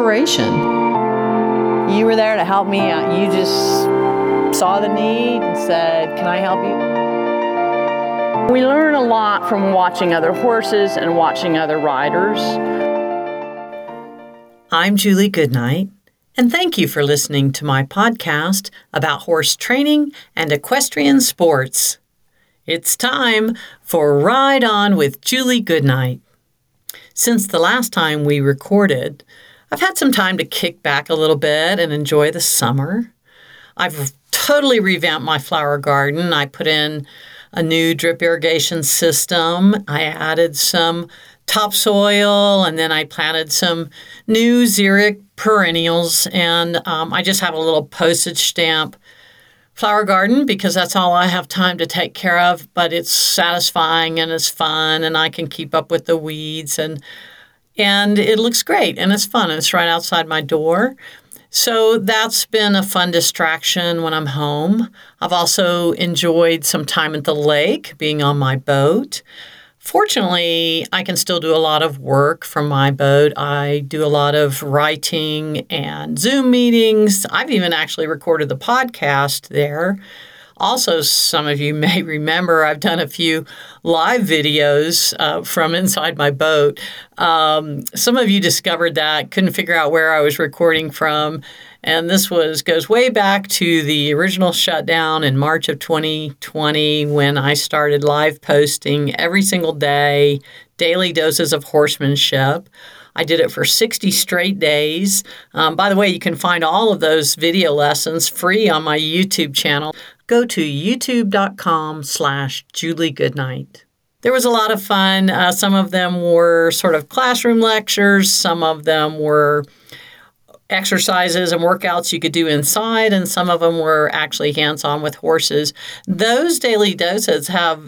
inspiration. You were there to help me. Uh, you just saw the need and said, Can I help you? We learn a lot from watching other horses and watching other riders. I'm Julie Goodnight, and thank you for listening to my podcast about horse training and equestrian sports. It's time for Ride On with Julie Goodnight. Since the last time we recorded, I've had some time to kick back a little bit and enjoy the summer. I've totally revamped my flower garden. I put in a new drip irrigation system. I added some topsoil and then I planted some new xeric perennials. And um, I just have a little postage stamp flower garden because that's all I have time to take care of. But it's satisfying and it's fun, and I can keep up with the weeds and and it looks great and it's fun. It's right outside my door. So that's been a fun distraction when I'm home. I've also enjoyed some time at the lake, being on my boat. Fortunately, I can still do a lot of work from my boat. I do a lot of writing and Zoom meetings. I've even actually recorded the podcast there. Also, some of you may remember I've done a few live videos uh, from inside my boat. Um, some of you discovered that, couldn't figure out where I was recording from. And this was goes way back to the original shutdown in March of 2020 when I started live posting every single day, daily doses of horsemanship. I did it for 60 straight days. Um, by the way, you can find all of those video lessons free on my YouTube channel go to youtube.com slash Julie Goodnight. There was a lot of fun. Uh, some of them were sort of classroom lectures. Some of them were exercises and workouts you could do inside, and some of them were actually hands on with horses. Those daily doses have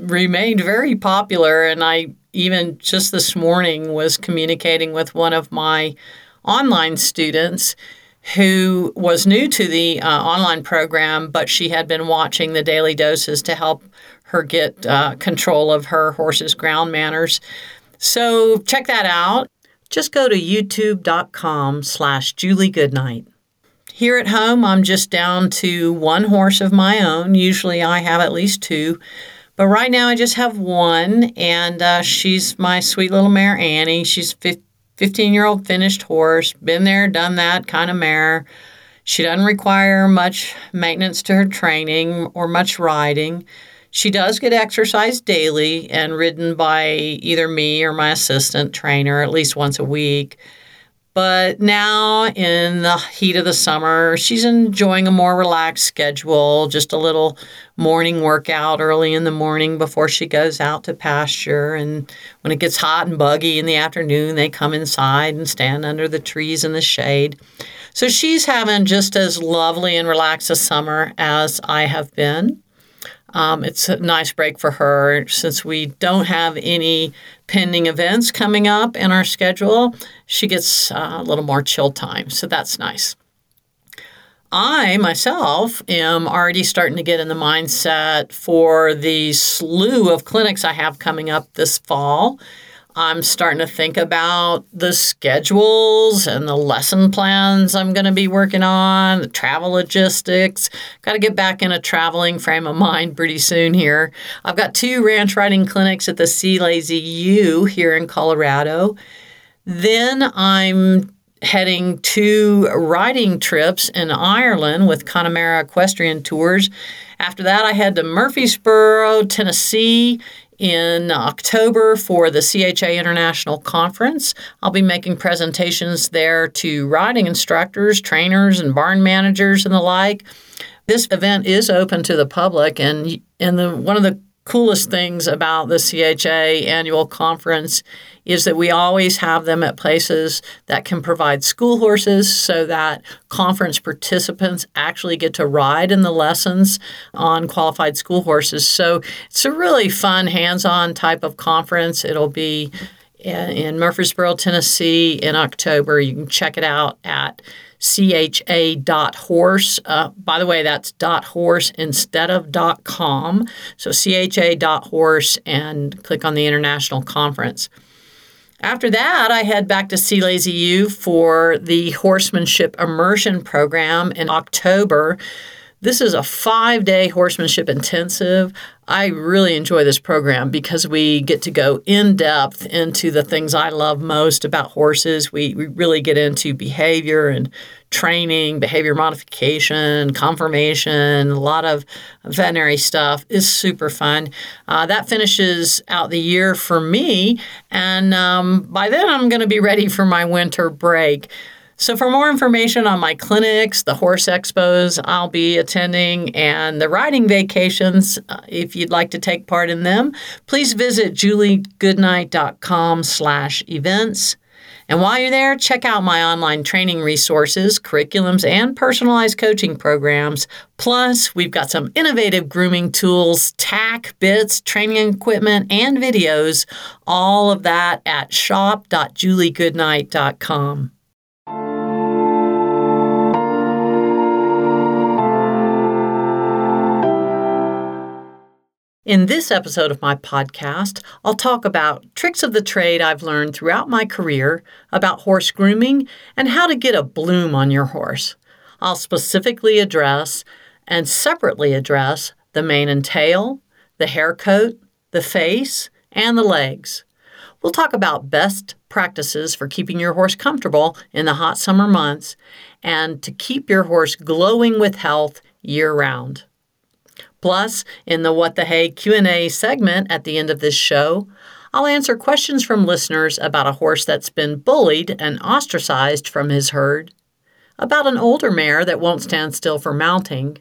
remained very popular, and I even just this morning was communicating with one of my online students who was new to the uh, online program, but she had been watching the daily doses to help her get uh, control of her horse's ground manners. So check that out. Just go to youtube.com slash Julie Goodnight. Here at home, I'm just down to one horse of my own. Usually I have at least two. But right now I just have one, and uh, she's my sweet little mare Annie. She's 15 15 year old finished horse, been there, done that kind of mare. She doesn't require much maintenance to her training or much riding. She does get exercise daily and ridden by either me or my assistant trainer at least once a week. But now, in the heat of the summer, she's enjoying a more relaxed schedule, just a little morning workout early in the morning before she goes out to pasture. And when it gets hot and buggy in the afternoon, they come inside and stand under the trees in the shade. So she's having just as lovely and relaxed a summer as I have been. Um, it's a nice break for her since we don't have any pending events coming up in our schedule. She gets uh, a little more chill time, so that's nice. I myself am already starting to get in the mindset for the slew of clinics I have coming up this fall. I'm starting to think about the schedules and the lesson plans I'm going to be working on, the travel logistics. Got to get back in a traveling frame of mind pretty soon here. I've got two ranch riding clinics at the C Lazy U here in Colorado. Then I'm heading two riding trips in Ireland with Connemara Equestrian Tours. After that, I head to Murfreesboro, Tennessee in October for the CHA International Conference. I'll be making presentations there to riding instructors, trainers, and barn managers and the like. This event is open to the public, and and the one of the coolest things about the CHA annual conference is that we always have them at places that can provide school horses so that conference participants actually get to ride in the lessons on qualified school horses. So it's a really fun hands on type of conference. It'll be in Murfreesboro, Tennessee in October. You can check it out at cha.horse. Uh, by the way, that's dot horse instead of dot com. So cha.horse and click on the international conference. After that, I head back to C Lazy U for the Horsemanship Immersion Program in October. This is a five day horsemanship intensive. I really enjoy this program because we get to go in depth into the things I love most about horses. We, we really get into behavior and training, behavior modification, conformation, a lot of veterinary stuff is super fun. Uh, that finishes out the year for me, and um, by then I'm going to be ready for my winter break. So, for more information on my clinics, the horse expos I'll be attending, and the riding vacations, uh, if you'd like to take part in them, please visit juliegoodnight.com/events. And while you're there, check out my online training resources, curriculums, and personalized coaching programs. Plus, we've got some innovative grooming tools, tack, bits, training equipment, and videos. All of that at shop.juliegoodnight.com. In this episode of my podcast, I'll talk about tricks of the trade I've learned throughout my career about horse grooming and how to get a bloom on your horse. I'll specifically address and separately address the mane and tail, the hair coat, the face, and the legs. We'll talk about best practices for keeping your horse comfortable in the hot summer months and to keep your horse glowing with health year round. Plus, in the What the Hey Q&A segment at the end of this show, I'll answer questions from listeners about a horse that's been bullied and ostracized from his herd, about an older mare that won't stand still for mounting,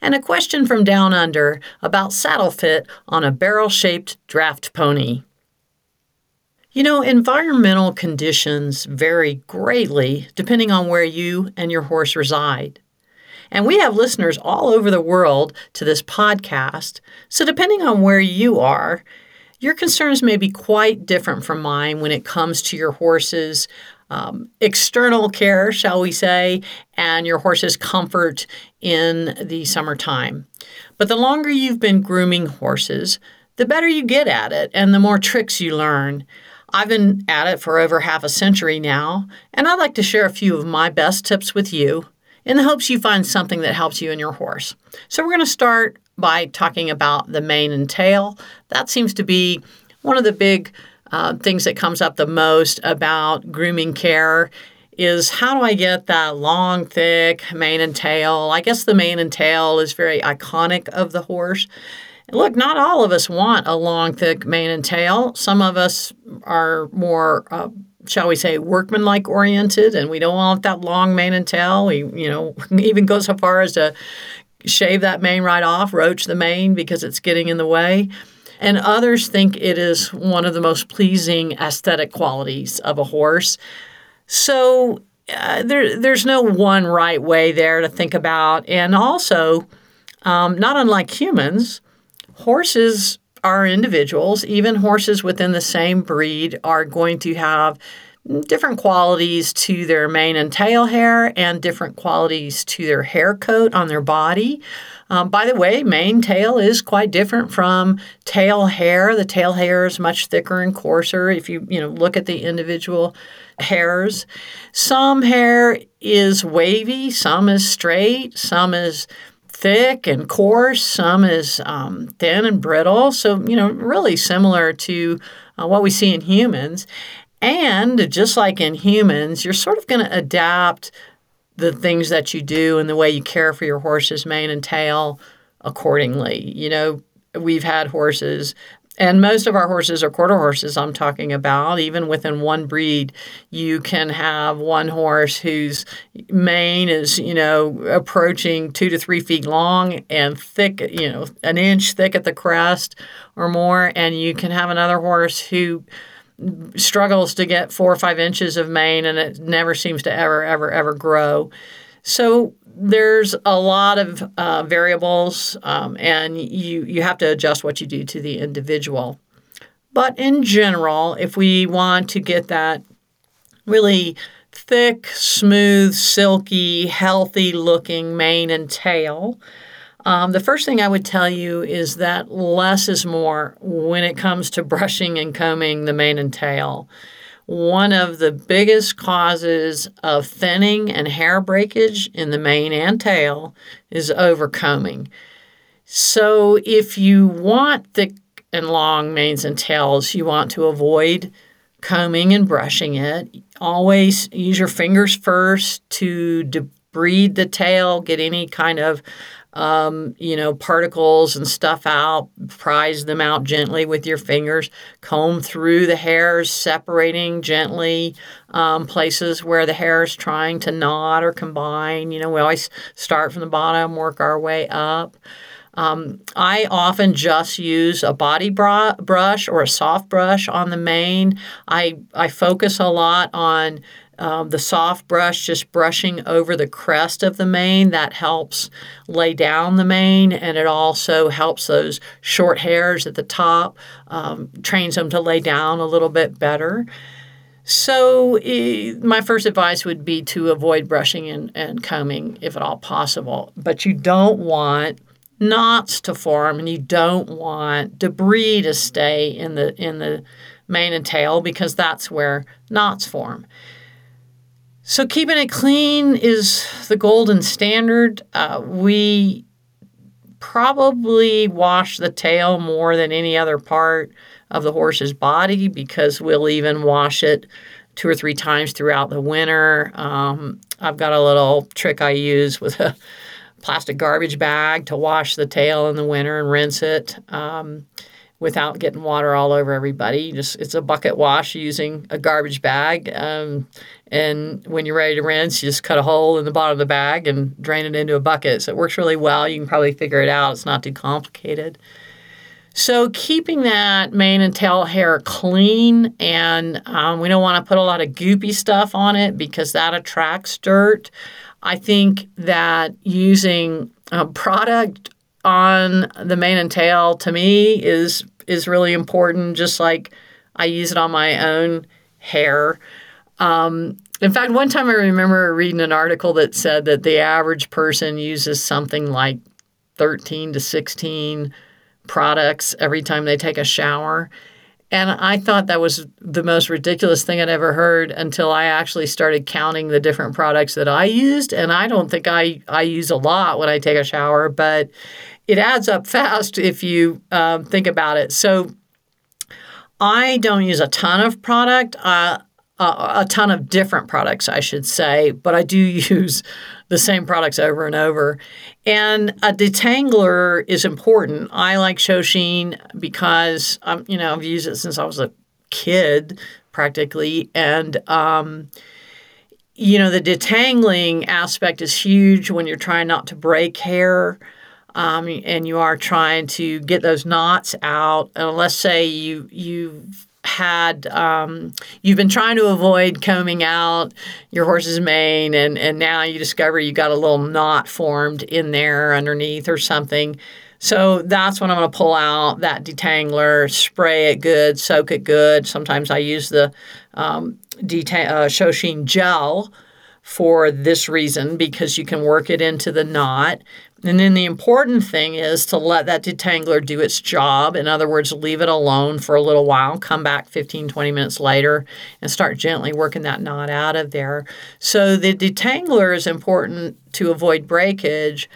and a question from Down Under about saddle fit on a barrel-shaped draft pony. You know, environmental conditions vary greatly depending on where you and your horse reside. And we have listeners all over the world to this podcast. So, depending on where you are, your concerns may be quite different from mine when it comes to your horse's um, external care, shall we say, and your horse's comfort in the summertime. But the longer you've been grooming horses, the better you get at it and the more tricks you learn. I've been at it for over half a century now, and I'd like to share a few of my best tips with you in the hopes you find something that helps you and your horse. So, we're going to start by talking about the mane and tail. That seems to be one of the big uh, things that comes up the most about grooming care is how do I get that long, thick mane and tail? I guess the mane and tail is very iconic of the horse. Look, not all of us want a long, thick mane and tail. Some of us are more uh, shall we say, workmanlike oriented, and we don't want that long mane and tail. We, you know, even go so far as to shave that mane right off, roach the mane because it's getting in the way. And others think it is one of the most pleasing aesthetic qualities of a horse. So uh, there, there's no one right way there to think about. And also, um, not unlike humans, horses are individuals, even horses within the same breed are going to have different qualities to their mane and tail hair and different qualities to their hair coat on their body. Um, by the way, mane tail is quite different from tail hair. The tail hair is much thicker and coarser if you you know look at the individual hairs. Some hair is wavy, some is straight, some is thick and coarse, some is um, thin and brittle. So, you know, really similar to uh, what we see in humans. And just like in humans, you're sort of going to adapt the things that you do and the way you care for your horse's mane and tail accordingly. You know, we've had horses and most of our horses are quarter horses I'm talking about. Even within one breed, you can have one horse whose mane is, you know, approaching two to three feet long and thick, you know, an inch thick at the crest or more. And you can have another horse who struggles to get four or five inches of mane and it never seems to ever, ever, ever grow. So there's a lot of uh, variables, um, and you you have to adjust what you do to the individual. But in general, if we want to get that really thick, smooth, silky, healthy looking mane and tail, um, the first thing I would tell you is that less is more when it comes to brushing and combing the mane and tail. One of the biggest causes of thinning and hair breakage in the mane and tail is overcombing. So, if you want thick and long manes and tails, you want to avoid combing and brushing it. Always use your fingers first to debride the tail, get any kind of um, you know, particles and stuff out, prise them out gently with your fingers, comb through the hairs, separating gently um, places where the hair is trying to knot or combine. You know, we always start from the bottom, work our way up. Um, I often just use a body bra- brush or a soft brush on the mane. I, I focus a lot on um, the soft brush just brushing over the crest of the mane that helps lay down the mane and it also helps those short hairs at the top um, trains them to lay down a little bit better. So my first advice would be to avoid brushing and, and combing if at all possible. But you don't want knots to form and you don't want debris to stay in the in the mane and tail because that's where knots form so, keeping it clean is the golden standard. Uh, we probably wash the tail more than any other part of the horse's body because we'll even wash it two or three times throughout the winter. Um, I've got a little trick I use with a plastic garbage bag to wash the tail in the winter and rinse it. Um, without getting water all over everybody. Just it's a bucket wash using a garbage bag. Um, and when you're ready to rinse, you just cut a hole in the bottom of the bag and drain it into a bucket. So it works really well. You can probably figure it out. It's not too complicated. So keeping that mane and tail hair clean, and um, we don't want to put a lot of goopy stuff on it because that attracts dirt. I think that using a product on the mane and tail to me is is really important. Just like I use it on my own hair. Um, in fact, one time I remember reading an article that said that the average person uses something like 13 to 16 products every time they take a shower. And I thought that was the most ridiculous thing I'd ever heard until I actually started counting the different products that I used. And I don't think I, I use a lot when I take a shower, but it adds up fast if you um, think about it. So I don't use a ton of product, uh, a ton of different products, I should say, but I do use the same products over and over. And a detangler is important. I like ShowSheen because um, you know I've used it since I was a kid, practically, and um, you know the detangling aspect is huge when you're trying not to break hair um, and you are trying to get those knots out. And let's say you you've had um, you've been trying to avoid combing out your horse's mane, and and now you discover you got a little knot formed in there underneath or something. So that's when I'm going to pull out that detangler, spray it good, soak it good. Sometimes I use the um, detang- uh, ShowSheen gel for this reason because you can work it into the knot and then the important thing is to let that detangler do its job. In other words, leave it alone for a little while, come back 15, 20 minutes later, and start gently working that knot out of there. So the detangler is important to avoid breakage,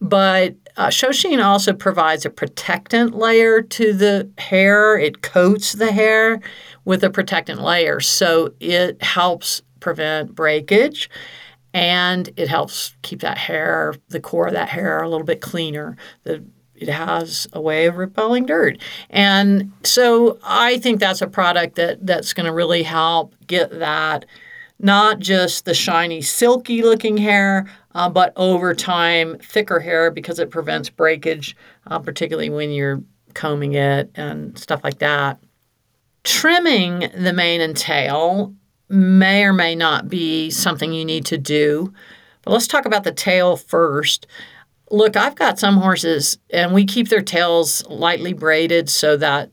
but uh, ShowSheen also provides a protectant layer to the hair. It coats the hair with a protectant layer, so it helps prevent breakage and it helps keep that hair, the core of that hair, a little bit cleaner. The, it has a way of repelling dirt. And so I think that's a product that, that's going to really help get that not just the shiny, silky looking hair, uh, but over time, thicker hair because it prevents breakage, uh, particularly when you're combing it and stuff like that. Trimming the mane and tail may or may not be something you need to do. But let's talk about the tail first. Look, I've got some horses, and we keep their tails lightly braided so that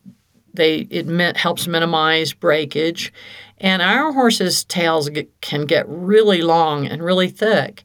they it helps minimize breakage. And our horses' tails get, can get really long and really thick.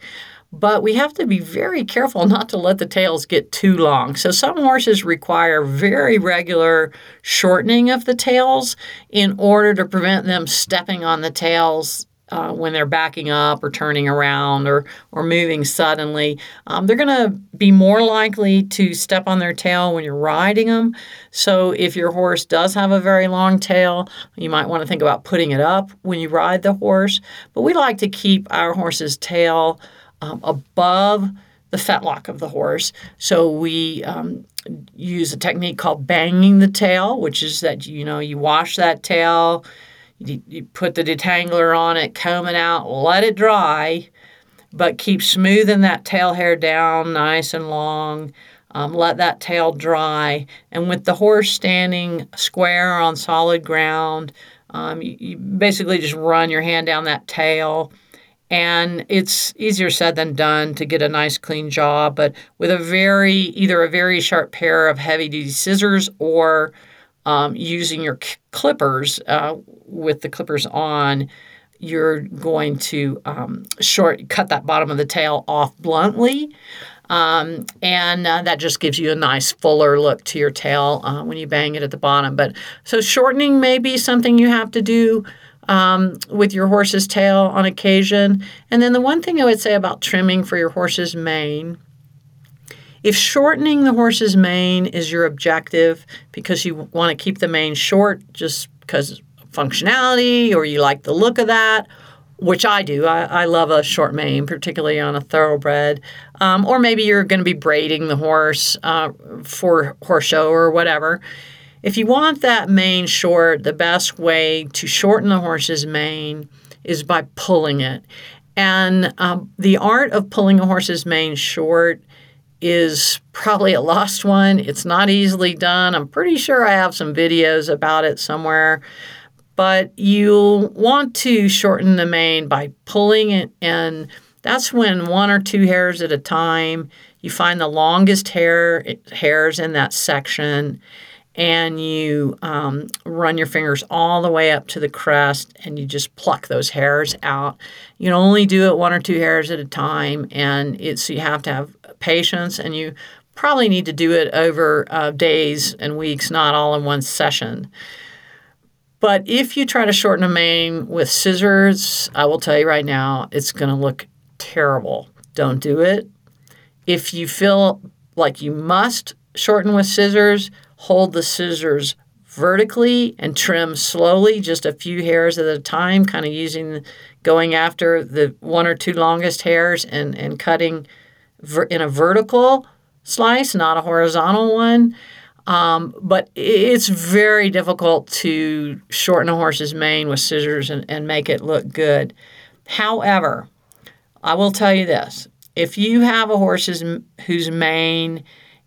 But we have to be very careful not to let the tails get too long. So some horses require very regular shortening of the tails in order to prevent them stepping on the tails uh, when they're backing up or turning around or, or moving suddenly. Um, they're going to be more likely to step on their tail when you're riding them. So if your horse does have a very long tail, you might want to think about putting it up when you ride the horse. But we like to keep our horse's tail um, above the fetlock of the horse. So we um, use a technique called banging the tail, which is that you know you wash that tail you, you put the detangler on it, comb it out, let it dry, but keep smoothing that tail hair down nice and long. Um, let that tail dry. And with the horse standing square on solid ground, um, you, you, basically just run your hand down that tail. And it's easier said than done to get a nice clean job, but with a very, either a very sharp pair of heavy duty scissors or um, using your clippers uh, with the clippers on, you're going to um, short cut that bottom of the tail off bluntly. Um, and uh, that just gives you a nice fuller look to your tail uh, when you bang it at the bottom. But so shortening may be something you have to do um, with your horse's tail on occasion. And then the one thing I would say about trimming for your horse's mane if shortening the horse's mane is your objective because you want to keep the mane short just because functionality or you like the look of that, which I do. I, I love a short mane, particularly on a thoroughbred. Um, or maybe you're going to be braiding the horse uh, for horse show or whatever. If you want that mane short, the best way to shorten the horse's mane is by pulling it. And um, the art of pulling a horse's mane short is probably a lost one. It's not easily done. I'm pretty sure I have some videos about it somewhere. But you'll want to shorten the mane by pulling it, and that's when one or two hairs at a time, you find the longest hair hairs in that section, and you um, run your fingers all the way up to the crest, and you just pluck those hairs out. You can only do it one or two hairs at a time, and it's you have to have patience, and you probably need to do it over uh, days and weeks, not all in one session. But if you try to shorten a mane with scissors, I will tell you right now, it's going to look terrible. Don't do it. If you feel like you must shorten with scissors, hold the scissors vertically and trim slowly, just a few hairs at a time, kind of using, going after the one or two longest hairs and, and cutting in a vertical slice, not a horizontal one. Um, but it's very difficult to shorten a horse's mane with scissors and, and make it look good. However, I will tell you this if you have a horse whose mane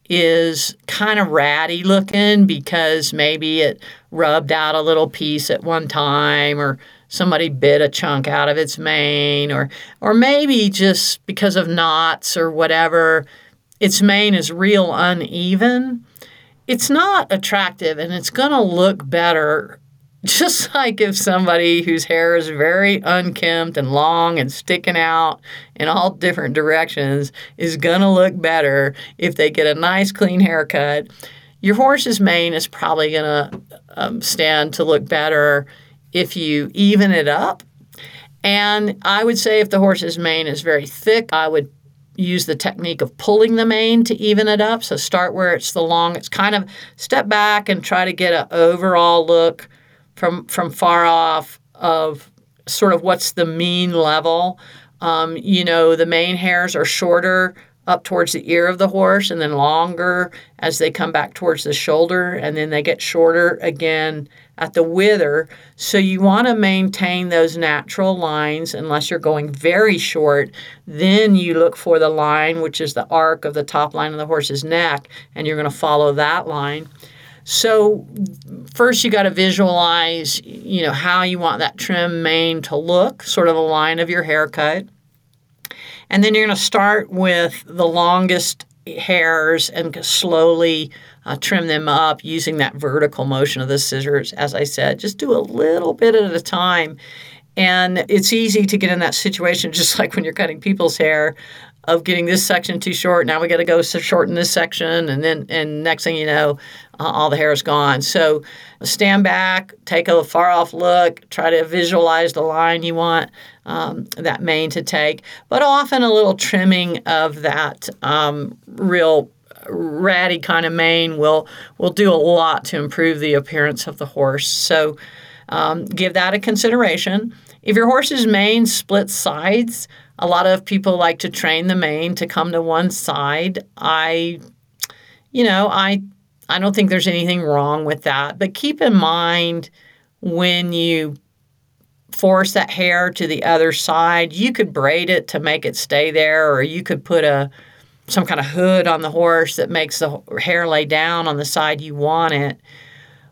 is kind of ratty looking because maybe it rubbed out a little piece at one time or somebody bit a chunk out of its mane or or maybe just because of knots or whatever its mane is real uneven. It's not attractive and it's going to look better just like if somebody whose hair is very unkempt and long and sticking out in all different directions is going to look better if they get a nice clean haircut your horse's mane is probably going to um, stand to look better if you even it up. And I would say if the horse's mane is very thick, I would use the technique of pulling the mane to even it up. So start where it's the long, it's kind of step back and try to get an overall look from from far off of sort of what's the mean level. Um, you know, the mane hairs are shorter up towards the ear of the horse and then longer as they come back towards the shoulder and then they get shorter again at the wither. So you want to maintain those natural lines unless you're going very short. Then you look for the line, which is the arc of the top line of the horse's neck, and you're going to follow that line. So first you got to visualize, you know, how you want that trim mane to look, sort of the line of your haircut. And then you're going to start with the longest hairs and slowly uh, trim them up using that vertical motion of the scissors. As I said, just do a little bit at a time. And it's easy to get in that situation, just like when you're cutting people's hair. Of getting this section too short. Now we got to go shorten this section, and then and next thing you know, uh, all the hair is gone. So stand back, take a far off look, try to visualize the line you want um, that mane to take, but often a little trimming of that um, real ratty kind of mane will will do a lot to improve the appearance of the horse. So um, give that a consideration. If your horse's mane splits sides, a lot of people like to train the mane to come to one side. I, you know, I I don't think there's anything wrong with that, but keep in mind when you force that hair to the other side, you could braid it to make it stay there, or you could put a some kind of hood on the horse that makes the hair lay down on the side you want it.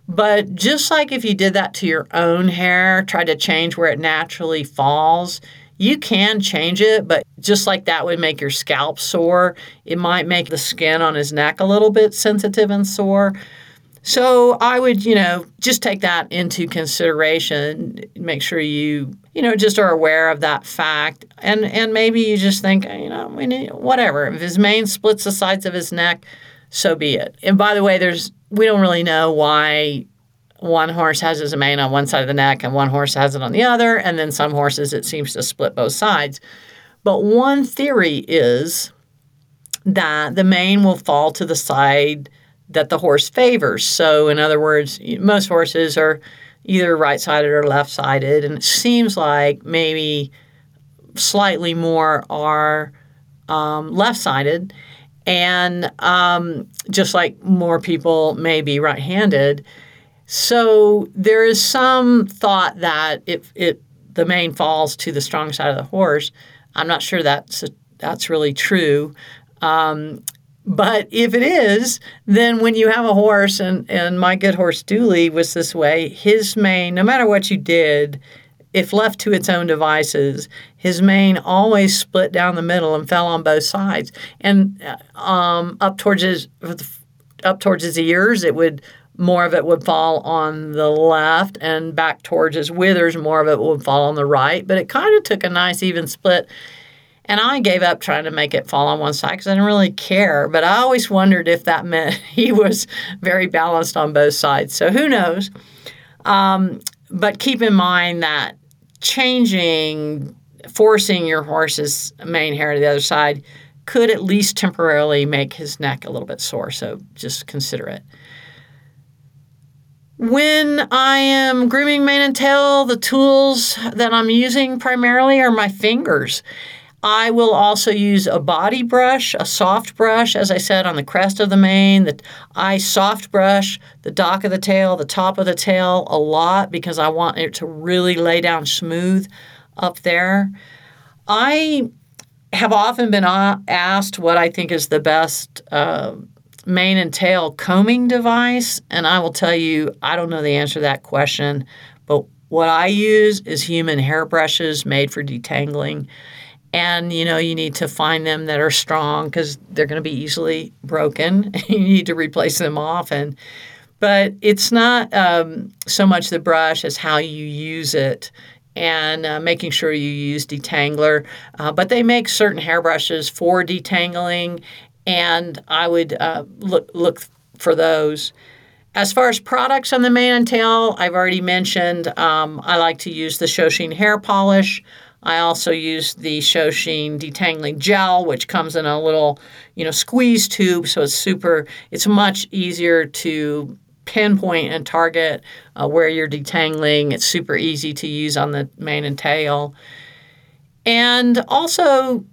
But just like if you did that to your own hair, try to change where it naturally falls, you can change it, but just like that would make your scalp sore, it might make the skin on his neck a little bit sensitive and sore. So I would, you know, just take that into consideration. Make sure you, you know, just are aware of that fact, and and maybe you just think, you know, we need whatever. If his mane splits the sides of his neck, so be it. And by the way, there's we don't really know why one horse has his mane on one side of the neck and one horse has it on the other, and then some horses it seems to split both sides. But one theory is that the mane will fall to the side that the horse favors. So, in other words, most horses are either right sided or left sided, and it seems like maybe slightly more are um, left sided. And um, just like more people may be right handed. So, there is some thought that if it, the mane falls to the strong side of the horse, I'm not sure that's, that's really true. Um, but if it is, then when you have a horse, and, and my good horse Dooley was this way, his mane, no matter what you did, if left to its own devices, his mane always split down the middle and fell on both sides. And um, up towards his up towards his ears, it would more of it would fall on the left, and back towards his withers, more of it would fall on the right. But it kind of took a nice even split and I gave up trying to make it fall on one side because I didn't really care. But I always wondered if that meant he was very balanced on both sides. So who knows? Um, but keep in mind that changing, forcing your horse's mane hair to the other side could at least temporarily make his neck a little bit sore. So just consider it. When I am grooming mane and tail, the tools that I'm using primarily are my fingers. I will also use a body brush, a soft brush, as I said, on the crest of the mane. The, I soft brush the dock of the tail, the top of the tail a lot because I want it to really lay down smooth up there. I have often been asked what I think is the best uh, mane and tail combing device, and I will tell you, I don't know the answer to that question, but what I use is human hairbrushes made for detangling. And you know you need to find them that are strong because they're going to be easily broken. You need to replace them often. But it's not um, so much the brush as how you use it and uh, making sure you use detangler. Uh, but they make certain hairbrushes for detangling and i would uh, look, look for those as far as products on the mane and tail, I've already mentioned um, I like to use the ShowSheen hair polish. I also use the ShowSheen detangling gel, which comes in a little, you know, squeeze tube, so it's super. It's much easier to pinpoint and target uh, where you're detangling. It's super easy to use on the mane and tail. And also,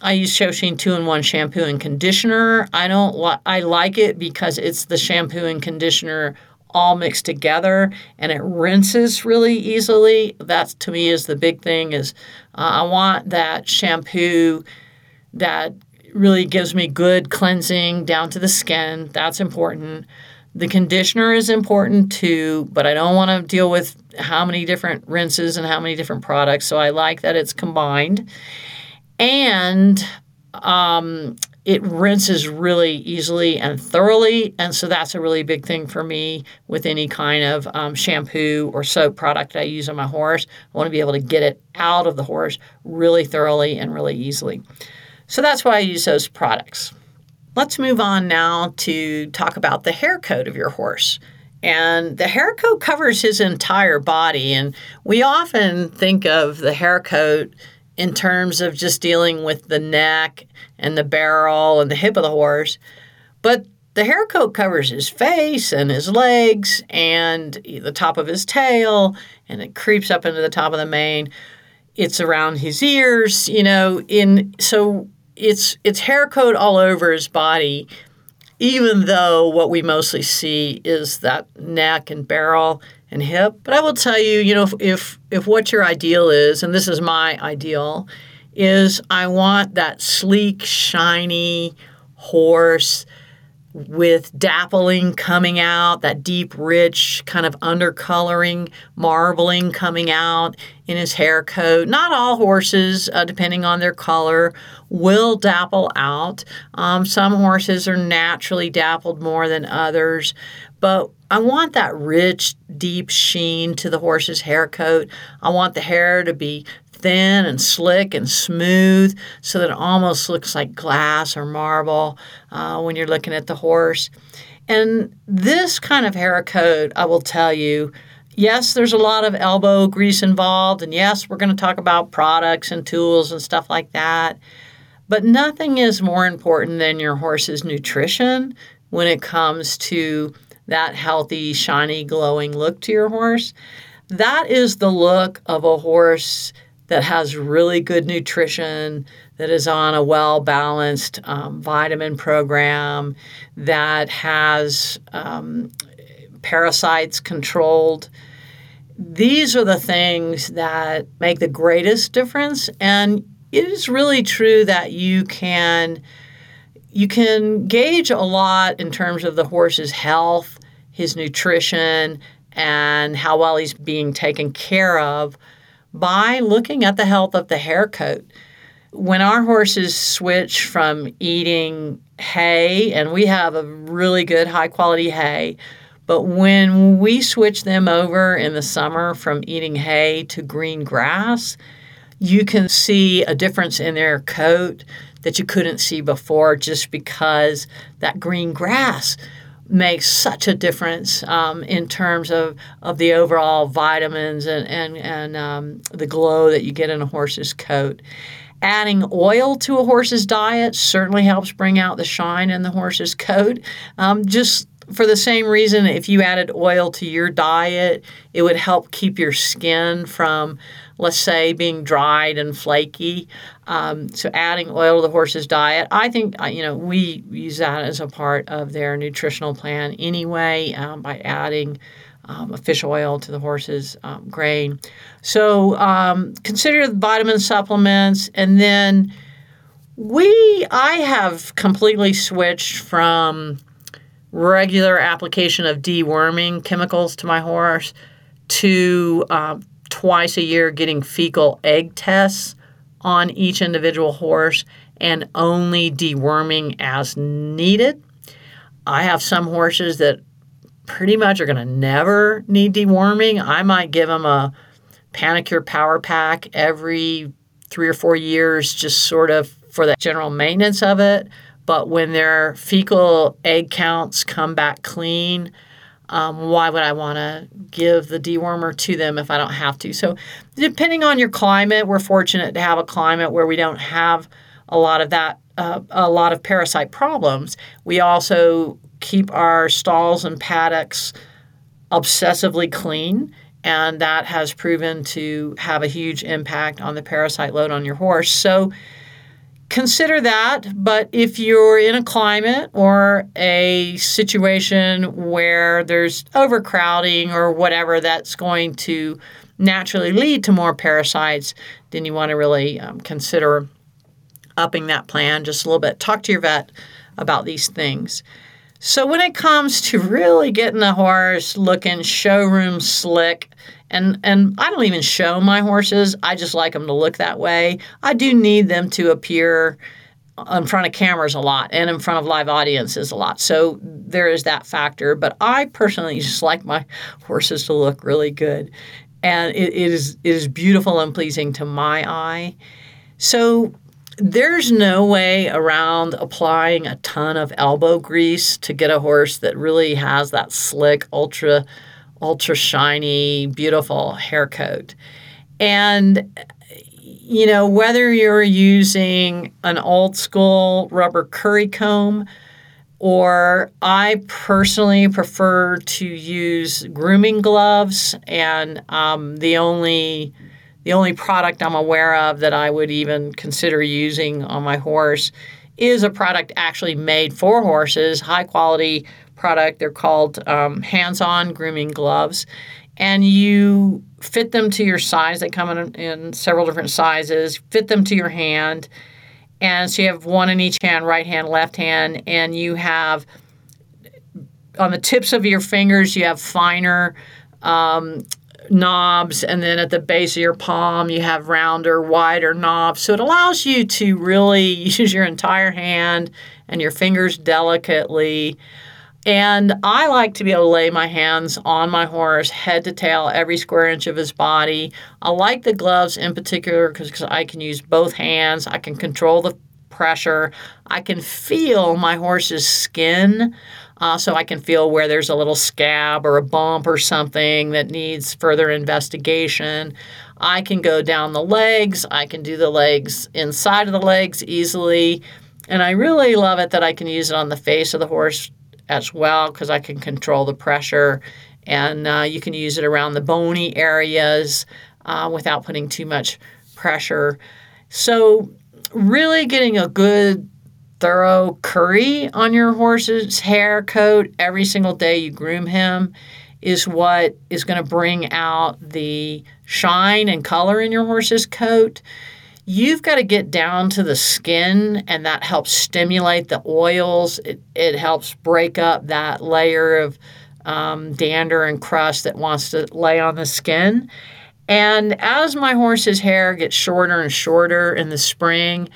I use ShowSheen two in one shampoo and conditioner. I don't. Li- I like it because it's the shampoo and conditioner all mixed together and it rinses really easily. That to me is the big thing is uh, I want that shampoo that really gives me good cleansing down to the skin. That's important. The conditioner is important too, but I don't want to deal with how many different rinses and how many different products. So I like that it's combined. And um, it rinses really easily and thoroughly. And so that's a really big thing for me with any kind of um, shampoo or soap product I use on my horse. I want to be able to get it out of the horse really thoroughly and really easily. So that's why I use those products. Let's move on now to talk about the hair coat of your horse. And the hair coat covers his entire body. And we often think of the hair coat in terms of just dealing with the neck and the barrel and the hip of the horse. But the hair coat covers his face and his legs and the top of his tail, and it creeps up into the top of the mane. It's around his ears, you know, in so it's it's hair coat all over his body, even though what we mostly see is that neck and barrel and hip. But I will tell you, you know, if if, if what your ideal is, and this is my ideal, is I want that sleek, shiny horse with dappling coming out, that deep, rich kind of undercoloring, marbling coming out in his hair coat. Not all horses, uh, depending on their color, will dapple out. Um, some horses are naturally dappled more than others, but I want that rich, deep sheen to the horse's hair coat. I want the hair to be thin and slick and smooth so that it almost looks like glass or marble uh, when you're looking at the horse. And this kind of hair coat, I will tell you, yes, there's a lot of elbow grease involved, and yes, we're going to talk about products and tools and stuff like that. But nothing is more important than your horse's nutrition when it comes to that healthy, shiny, glowing look to your horse. That is the look of a horse that has really good nutrition, that is on a well balanced um, vitamin program, that has um, parasites controlled. These are the things that make the greatest difference. And it is really true that you can you can gauge a lot in terms of the horse's health, his nutrition, and how well he's being taken care of by looking at the health of the hair coat. When our horses switch from eating hay, and we have a really good high quality hay, but when we switch them over in the summer from eating hay to green grass, you can see a difference in their coat that you couldn't see before just because that green grass makes such a difference um, in terms of, of the overall vitamins and, and, and um, the glow that you get in a horse's coat. Adding oil to a horse's diet certainly helps bring out the shine in the horse's coat. Um, just for the same reason, if you added oil to your diet, it would help keep your skin from, let's say, being dried and flaky. Um, so, adding oil to the horse's diet, I think, uh, you know, we use that as a part of their nutritional plan anyway um, by adding. Um, fish oil to the horse's um, grain. So um, consider the vitamin supplements, and then we I have completely switched from regular application of deworming chemicals to my horse to uh, twice a year getting fecal egg tests on each individual horse and only deworming as needed. I have some horses that pretty much are going to never need deworming. I might give them a Panacur Power Pack every three or four years, just sort of for the general maintenance of it. But when their fecal egg counts come back clean, um, why would I want to give the dewormer to them if I don't have to? So, depending on your climate, we're fortunate to have a climate where we don't have a lot of that, uh, a lot of parasite problems. We also keep our stalls and paddocks obsessively clean, and that has proven to have a huge impact on the parasite load on your horse. So, consider that. But if you're in a climate or a situation where there's overcrowding or whatever that's going to naturally lead to more parasites, then you want to really um, consider upping that plan just a little bit. Talk to your vet about these things. So, when it comes to really getting the horse looking showroom slick, and and I don't even show my horses. I just like them to look that way. I do need them to appear in front of cameras a lot and in front of live audiences a lot. So there is that factor. But I personally just like my horses to look really good, and it, it is it is beautiful and pleasing to my eye. So there's no way around applying a ton of elbow grease to get a horse that really has that slick, ultra, ultra shiny, beautiful hair coat. And you know, whether you're using an old school rubber curry comb or I personally prefer to use grooming gloves and um, the only the only product I'm aware of that I would even consider using on my horse is a product actually made for horses, high quality product. They're called um, hands on grooming gloves. And you fit them to your size. They come in, in several different sizes, fit them to your hand. And so you have one in each hand, right hand, left hand, and you have on the tips of your fingers, you have finer um, knobs, and then at the base of your palm, you have rounder, wider knobs. So it allows you to really use your entire hand and your fingers delicately. And I like to be able to lay my hands on my horse, head to tail, every square inch of his body. I like the gloves in particular because I can use both hands. I can control the pressure. I can feel my horse's skin. Uh, so I can feel where there's a little scab or a bump or something that needs further investigation. I can go down the legs. I can do the legs inside of the legs easily. And I really love it that I can use it on the face of the horse as well because I can control the pressure. And uh, you can use it around the bony areas uh, without putting too much pressure. So, really getting a good thorough curry on your horse's hair coat every single day you groom him is what is going to bring out the shine and color in your horse's coat. You've got to get down to the skin, and that helps stimulate the oils. It, it helps break up that layer of um, dander and crust that wants to lay on the skin. And as my horse's hair gets shorter and shorter in the spring,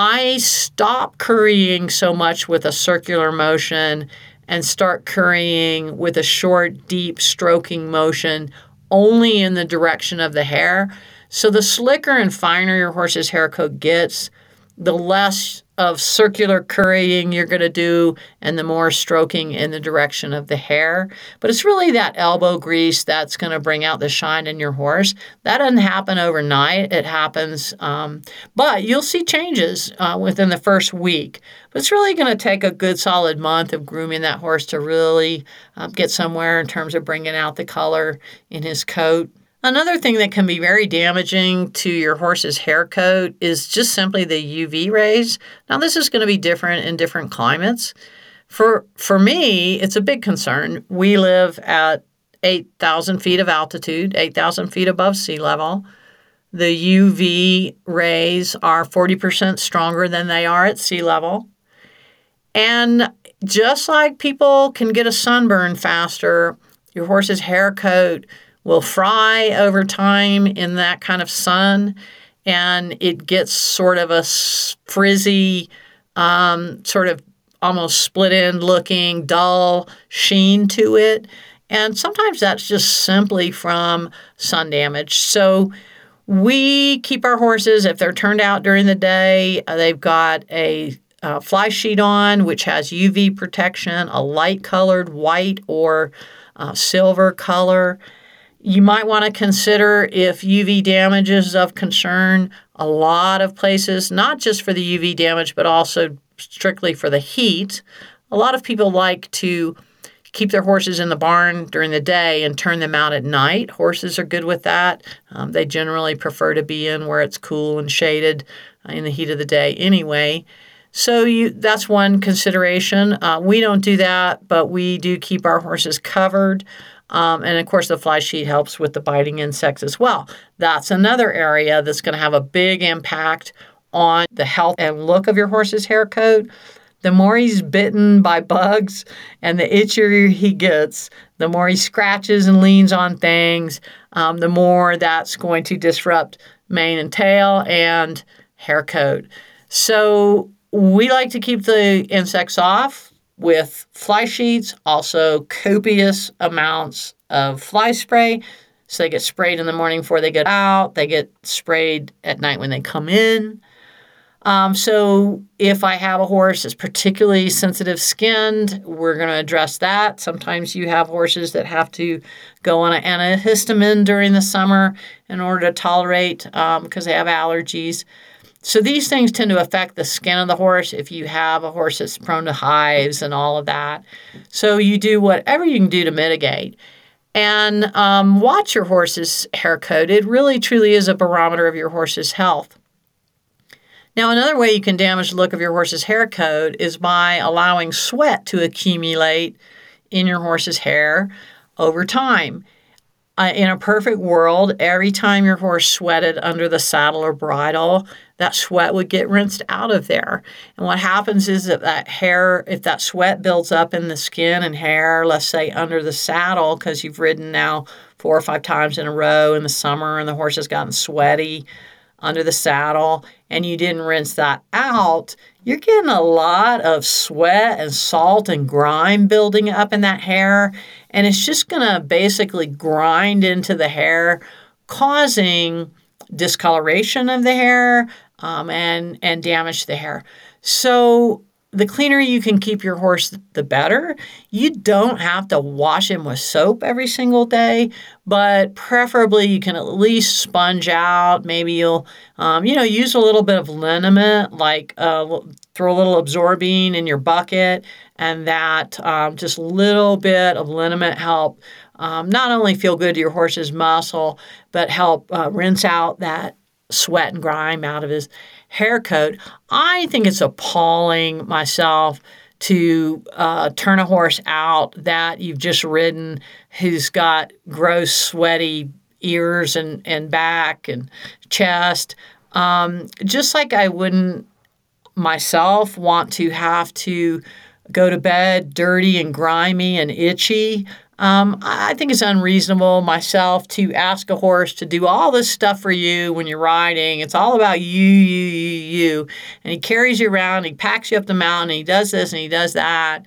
I stop currying so much with a circular motion and start currying with a short, deep stroking motion only in the direction of the hair. So the slicker and finer your horse's hair coat gets, the less of circular currying you're going to do and the more stroking in the direction of the hair. But it's really that elbow grease that's going to bring out the shine in your horse. That doesn't happen overnight, it happens, um, but you'll see changes uh, within the first week. But it's really going to take a good solid month of grooming that horse to really um, get somewhere in terms of bringing out the color in his coat. Another thing that can be very damaging to your horse's hair coat is just simply the UV rays. Now, this is going to be different in different climates. For, for me, it's a big concern. We live at 8,000 feet of altitude, 8,000 feet above sea level. The UV rays are 40% stronger than they are at sea level. And just like people can get a sunburn faster, your horse's hair coat will fry over time in that kind of sun and it gets sort of a frizzy, um, sort of almost split end looking, dull sheen to it. And sometimes that's just simply from sun damage. So we keep our horses, if they're turned out during the day, uh, they've got a uh, fly sheet on, which has UV protection, a light colored white or uh, silver color. You might want to consider if UV damage is of concern. A lot of places, not just for the UV damage, but also strictly for the heat. A lot of people like to keep their horses in the barn during the day and turn them out at night. Horses are good with that. Um, they generally prefer to be in where it's cool and shaded uh, in the heat of the day anyway. So you, that's one consideration. Uh, we don't do that, but we do keep our horses covered. Um, and of course, the fly sheet helps with the biting insects as well. That's another area that's going to have a big impact on the health and look of your horse's hair coat. The more he's bitten by bugs and the itchier he gets, the more he scratches and leans on things, um, the more that's going to disrupt mane and tail and hair coat. So we like to keep the insects off with fly sheets, also copious amounts of fly spray. So they get sprayed in the morning before they get out, they get sprayed at night when they come in. Um, so if I have a horse that's particularly sensitive skinned, we're going to address that. Sometimes you have horses that have to go on an antihistamine during the summer in order to tolerate because um, they have allergies. So these things tend to affect the skin of the horse if you have a horse that's prone to hives and all of that. So you do whatever you can do to mitigate. And um, watch your horse's hair coat. It really truly is a barometer of your horse's health. Now, another way you can damage the look of your horse's hair coat is by allowing sweat to accumulate in your horse's hair over time. Uh, in a perfect world, every time your horse sweated under the saddle or bridle, that sweat would get rinsed out of there. And what happens is that that hair, if that sweat builds up in the skin and hair, let's say under the saddle, because you've ridden now four or five times in a row in the summer and the horse has gotten sweaty under the saddle and you didn't rinse that out, you're getting a lot of sweat and salt and grime building up in that hair. And it's just going to basically grind into the hair, causing discoloration of the hair um, and, and damage the hair. So the cleaner you can keep your horse, the better. You don't have to wash him with soap every single day, but preferably you can at least sponge out. Maybe you'll, um, you know, use a little bit of liniment, like uh, throw a little absorbine in your bucket, and that um, just little bit of liniment help um, not only feel good to your horse's muscle, but help uh, rinse out that sweat and grime out of his hair coat. I think it's appalling myself to uh, turn a horse out that you've just ridden who's got gross, sweaty ears and, and back and chest. Um, just like I wouldn't myself want to have to go to bed dirty and grimy and itchy. Um, I think it's unreasonable myself to ask a horse to do all this stuff for you when you're riding. It's all about you, you, you, you. And he carries you around, he packs you up the mountain, he does this and he does that.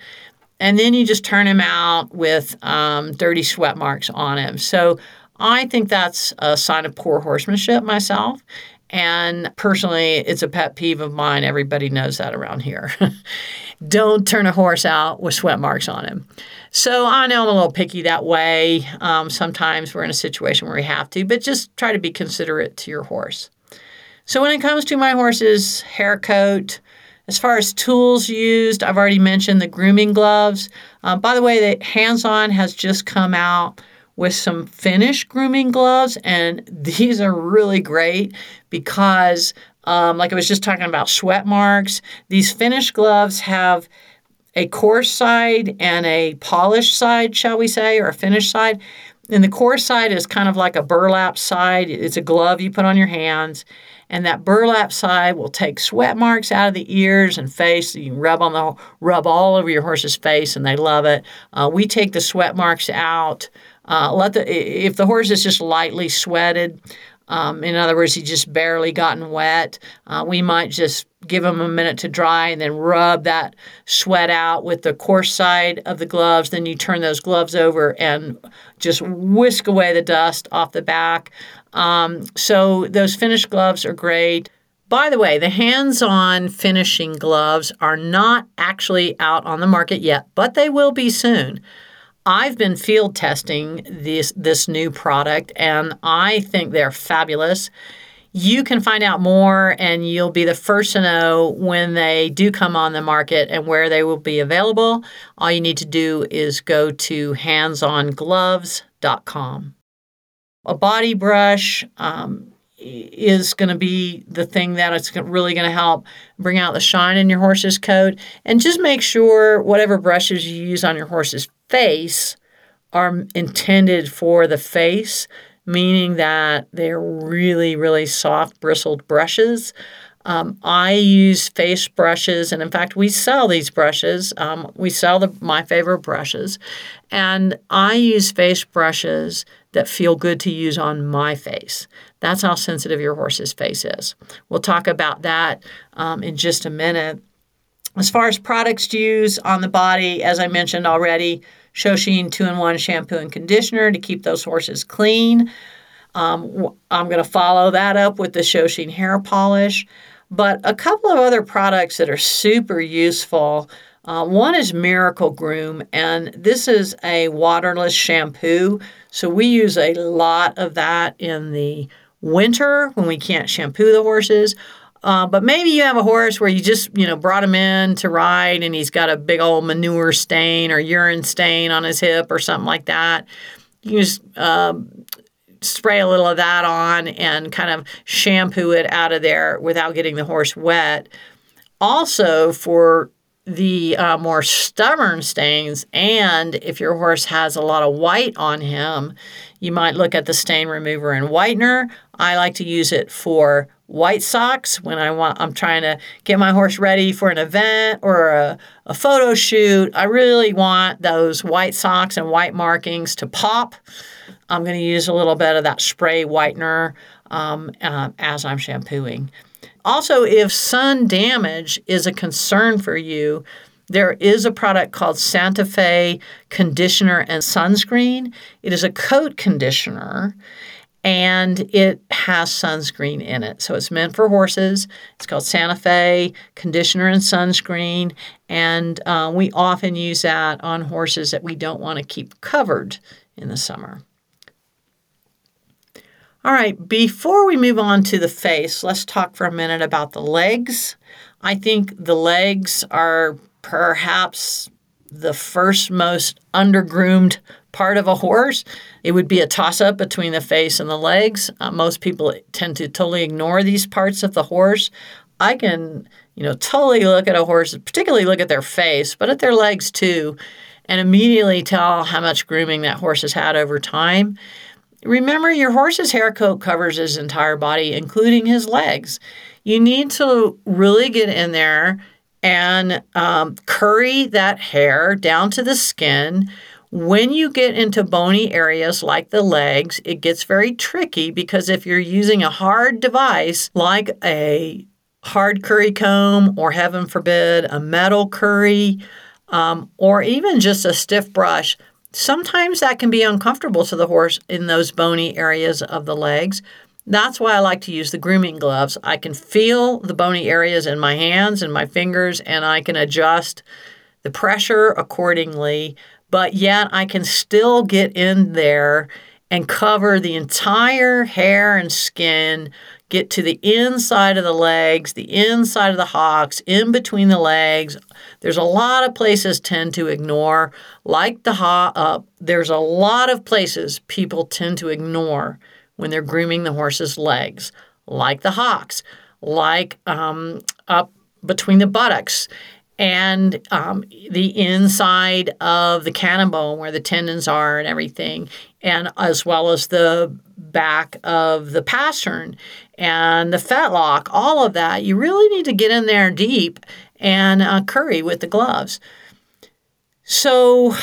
And then you just turn him out with um, dirty sweat marks on him. So I think that's a sign of poor horsemanship myself. And personally, it's a pet peeve of mine. Everybody knows that around here. Don't turn a horse out with sweat marks on him. So I know I'm a little picky that way. Um, sometimes we're in a situation where we have to, but just try to be considerate to your horse. So when it comes to my horse's hair coat, as far as tools used, I've already mentioned the grooming gloves. Uh, by the way, the Hands On has just come out with some Finish grooming gloves, and these are really great because, um, like I was just talking about sweat marks, these Finish gloves have a coarse side and a polished side, shall we say, or a finished side. And the coarse side is kind of like a burlap side. It's a glove you put on your hands. And that burlap side will take sweat marks out of the ears and face. You can rub on the rub all over your horse's face, and they love it. Uh, we take the sweat marks out. Uh, let the if the horse is just lightly sweated, um, in other words, he just barely gotten wet. Uh, we might just give him a minute to dry and then rub that sweat out with the coarse side of the gloves. Then you turn those gloves over and just whisk away the dust off the back. Um, so those finished gloves are great. By the way, the hands on finishing gloves are not actually out on the market yet, but they will be soon. I've been field testing this this new product and I think they're fabulous. You can find out more and you'll be the first to know when they do come on the market and where they will be available. All you need to do is go to handsongloves.com. A body brush um, is going to be the thing that it's really going to help bring out the shine in your horse's coat. And just make sure whatever brushes you use on your horse's face are intended for the face, meaning that they're really, really soft, bristled brushes. Um, I use face brushes, and in fact, we sell these brushes. Um, we sell the, my favorite brushes, and I use face brushes that feel good to use on my face. That's how sensitive your horse's face is. We'll talk about that um, in just a minute. As far as products to use on the body, as I mentioned already, ShowSheen 2 in 1 shampoo and conditioner to keep those horses clean. Um, I'm going to follow that up with the ShowSheen hair polish. But a couple of other products that are super useful. Uh, one is Miracle Groom, and this is a waterless shampoo. So we use a lot of that in the winter when we can't shampoo the horses. Uh, but maybe you have a horse where you just, you know, brought him in to ride and he's got a big old manure stain or urine stain on his hip or something like that. You just um, spray a little of that on and kind of shampoo it out of there without getting the horse wet. Also, for the uh, more stubborn stains, and if your horse has a lot of white on him, you might look at the stain remover and whitener. I like to use it for white socks when I want I'm trying to get my horse ready for an event or a, a photo shoot. I really want those white socks and white markings to pop. I'm going to use a little bit of that spray whitener um, uh, as I'm shampooing. Also, if sun damage is a concern for you, there is a product called Santa Fe Conditioner and Sunscreen. It is a coat conditioner and it has sunscreen in it. So it's meant for horses. It's called Santa Fe Conditioner and Sunscreen, and uh, we often use that on horses that we don't want to keep covered in the summer. All right, before we move on to the face, let's talk for a minute about the legs. I think the legs are perhaps the first most undergroomed part of a horse. It would be a toss up between the face and the legs. Uh, most people tend to totally ignore these parts of the horse. I can, you know, totally look at a horse, particularly look at their face, but at their legs too, and immediately tell how much grooming that horse has had over time. Remember, your horse's hair coat covers his entire body, including his legs. You need to really get in there and um, curry that hair down to the skin. When you get into bony areas like the legs, it gets very tricky because if you're using a hard device like a hard curry comb or, heaven forbid, a metal curry um, or even just a stiff brush, Sometimes that can be uncomfortable to the horse in those bony areas of the legs. That's why I like to use the grooming gloves. I can feel the bony areas in my hands and my fingers, and I can adjust the pressure accordingly, but yet I can still get in there and cover the entire hair and skin get to the inside of the legs, the inside of the hocks, in between the legs. There's a lot of places tend to ignore, like the ho- uh, there's a lot of places people tend to ignore when they're grooming the horse's legs, like the hocks, like um, up between the buttocks and um, the inside of the cannon bone where the tendons are and everything, and as well as the back of the pastern and the fetlock, all of that. You really need to get in there deep and uh, curry with the gloves. So,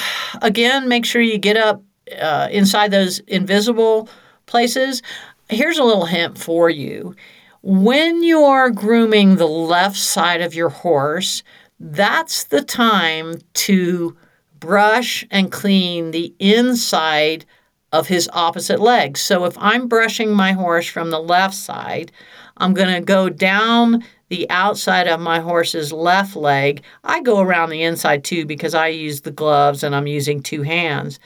again, make sure you get up uh, inside those invisible places. Here's a little hint for you. When you're grooming the left side of your horse, that's the time to brush and clean the inside of his opposite leg. So if I'm brushing my horse from the left side, I'm going to go down the outside of my horse's left leg. I go around the inside too because I use the gloves and I'm using two hands.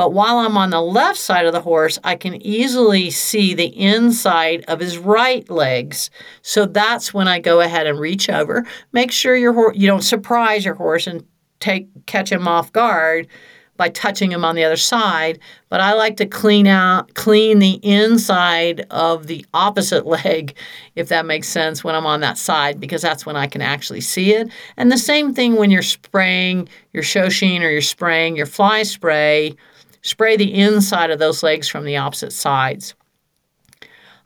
But while I'm on the left side of the horse, I can easily see the inside of his right legs. So that's when I go ahead and reach over. Make sure your you don't surprise your horse and take catch him off guard by touching him on the other side, but I like to clean out clean the inside of the opposite leg if that makes sense when I'm on that side because that's when I can actually see it. And the same thing when you're spraying your ShowSheen or you're spraying your fly spray, spray the inside of those legs from the opposite sides.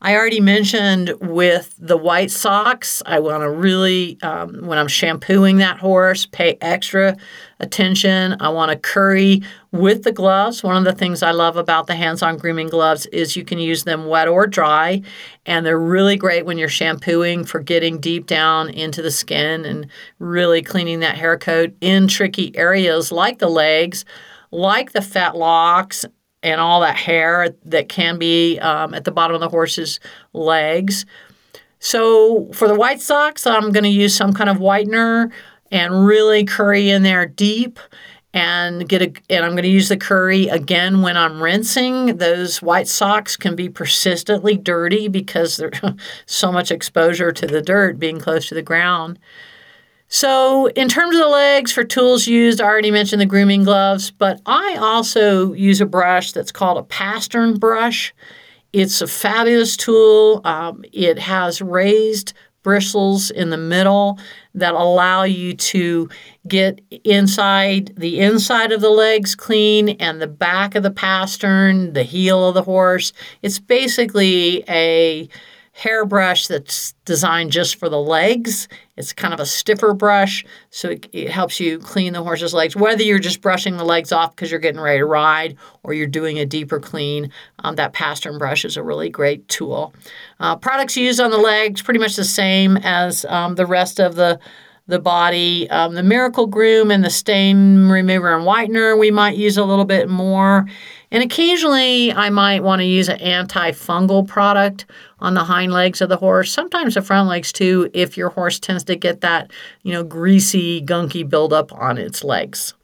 I already mentioned with the white socks, I want to really, um, when I'm shampooing that horse, pay extra attention. I want to curry with the gloves. One of the things I love about the hands on grooming gloves is you can use them wet or dry, and they're really great when you're shampooing for getting deep down into the skin and really cleaning that hair coat in tricky areas like the legs like the fetlocks and all that hair that can be um, at the bottom of the horse's legs. So for the white socks, I'm going to use some kind of whitener and really curry in there deep and get a and I'm going to use the curry again when I'm rinsing. Those white socks can be persistently dirty because there's so much exposure to the dirt being close to the ground. So, in terms of the legs for tools used, I already mentioned the grooming gloves, but I also use a brush that's called a pastern brush. It's a fabulous tool. Um, it has raised bristles in the middle that allow you to get inside the inside of the legs clean and the back of the pastern, the heel of the horse. It's basically a hairbrush that's designed just for the legs. It's kind of a stiffer brush, so it, it, helps you clean the horse's legs, whether you're just brushing the legs off because you're getting ready to ride or you're doing a deeper clean. Um, that pastern brush is a really great tool. Uh, products used on the legs, pretty much the same as um, the rest of the the body. Um, the Miracle Groom and the Stain Remover and Whitener, we might use a little bit more. And occasionally, I might want to use an antifungal product on the hind legs of the horse, sometimes the front legs too, if your horse tends to get that, you know, greasy, gunky buildup on its legs.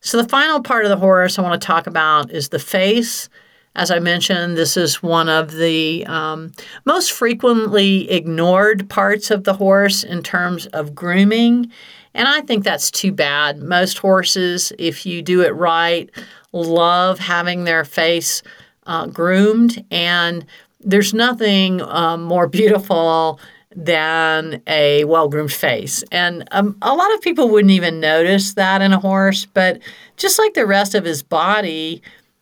So, the final part of the horse I want to talk about is the face. As I mentioned, this is one of the um, most frequently ignored parts of the horse in terms of grooming. And I think that's too bad. Most horses, if you do it right, love having their face uh, groomed. And there's nothing um, more beautiful than a well groomed face. And um, a lot of people wouldn't even notice that in a horse, but just like the rest of his body,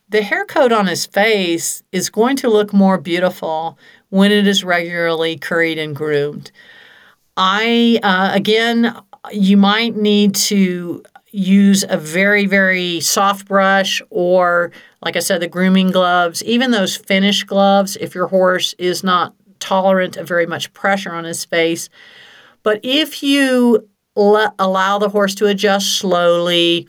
the hair coat on his face is going to look more beautiful when it is regularly curried and groomed. I, uh, again, you might need to use a very, very soft brush or, like I said, the grooming gloves, even those finish gloves, if your horse is not tolerant of very much pressure on his face. But if you let, allow the horse to adjust slowly,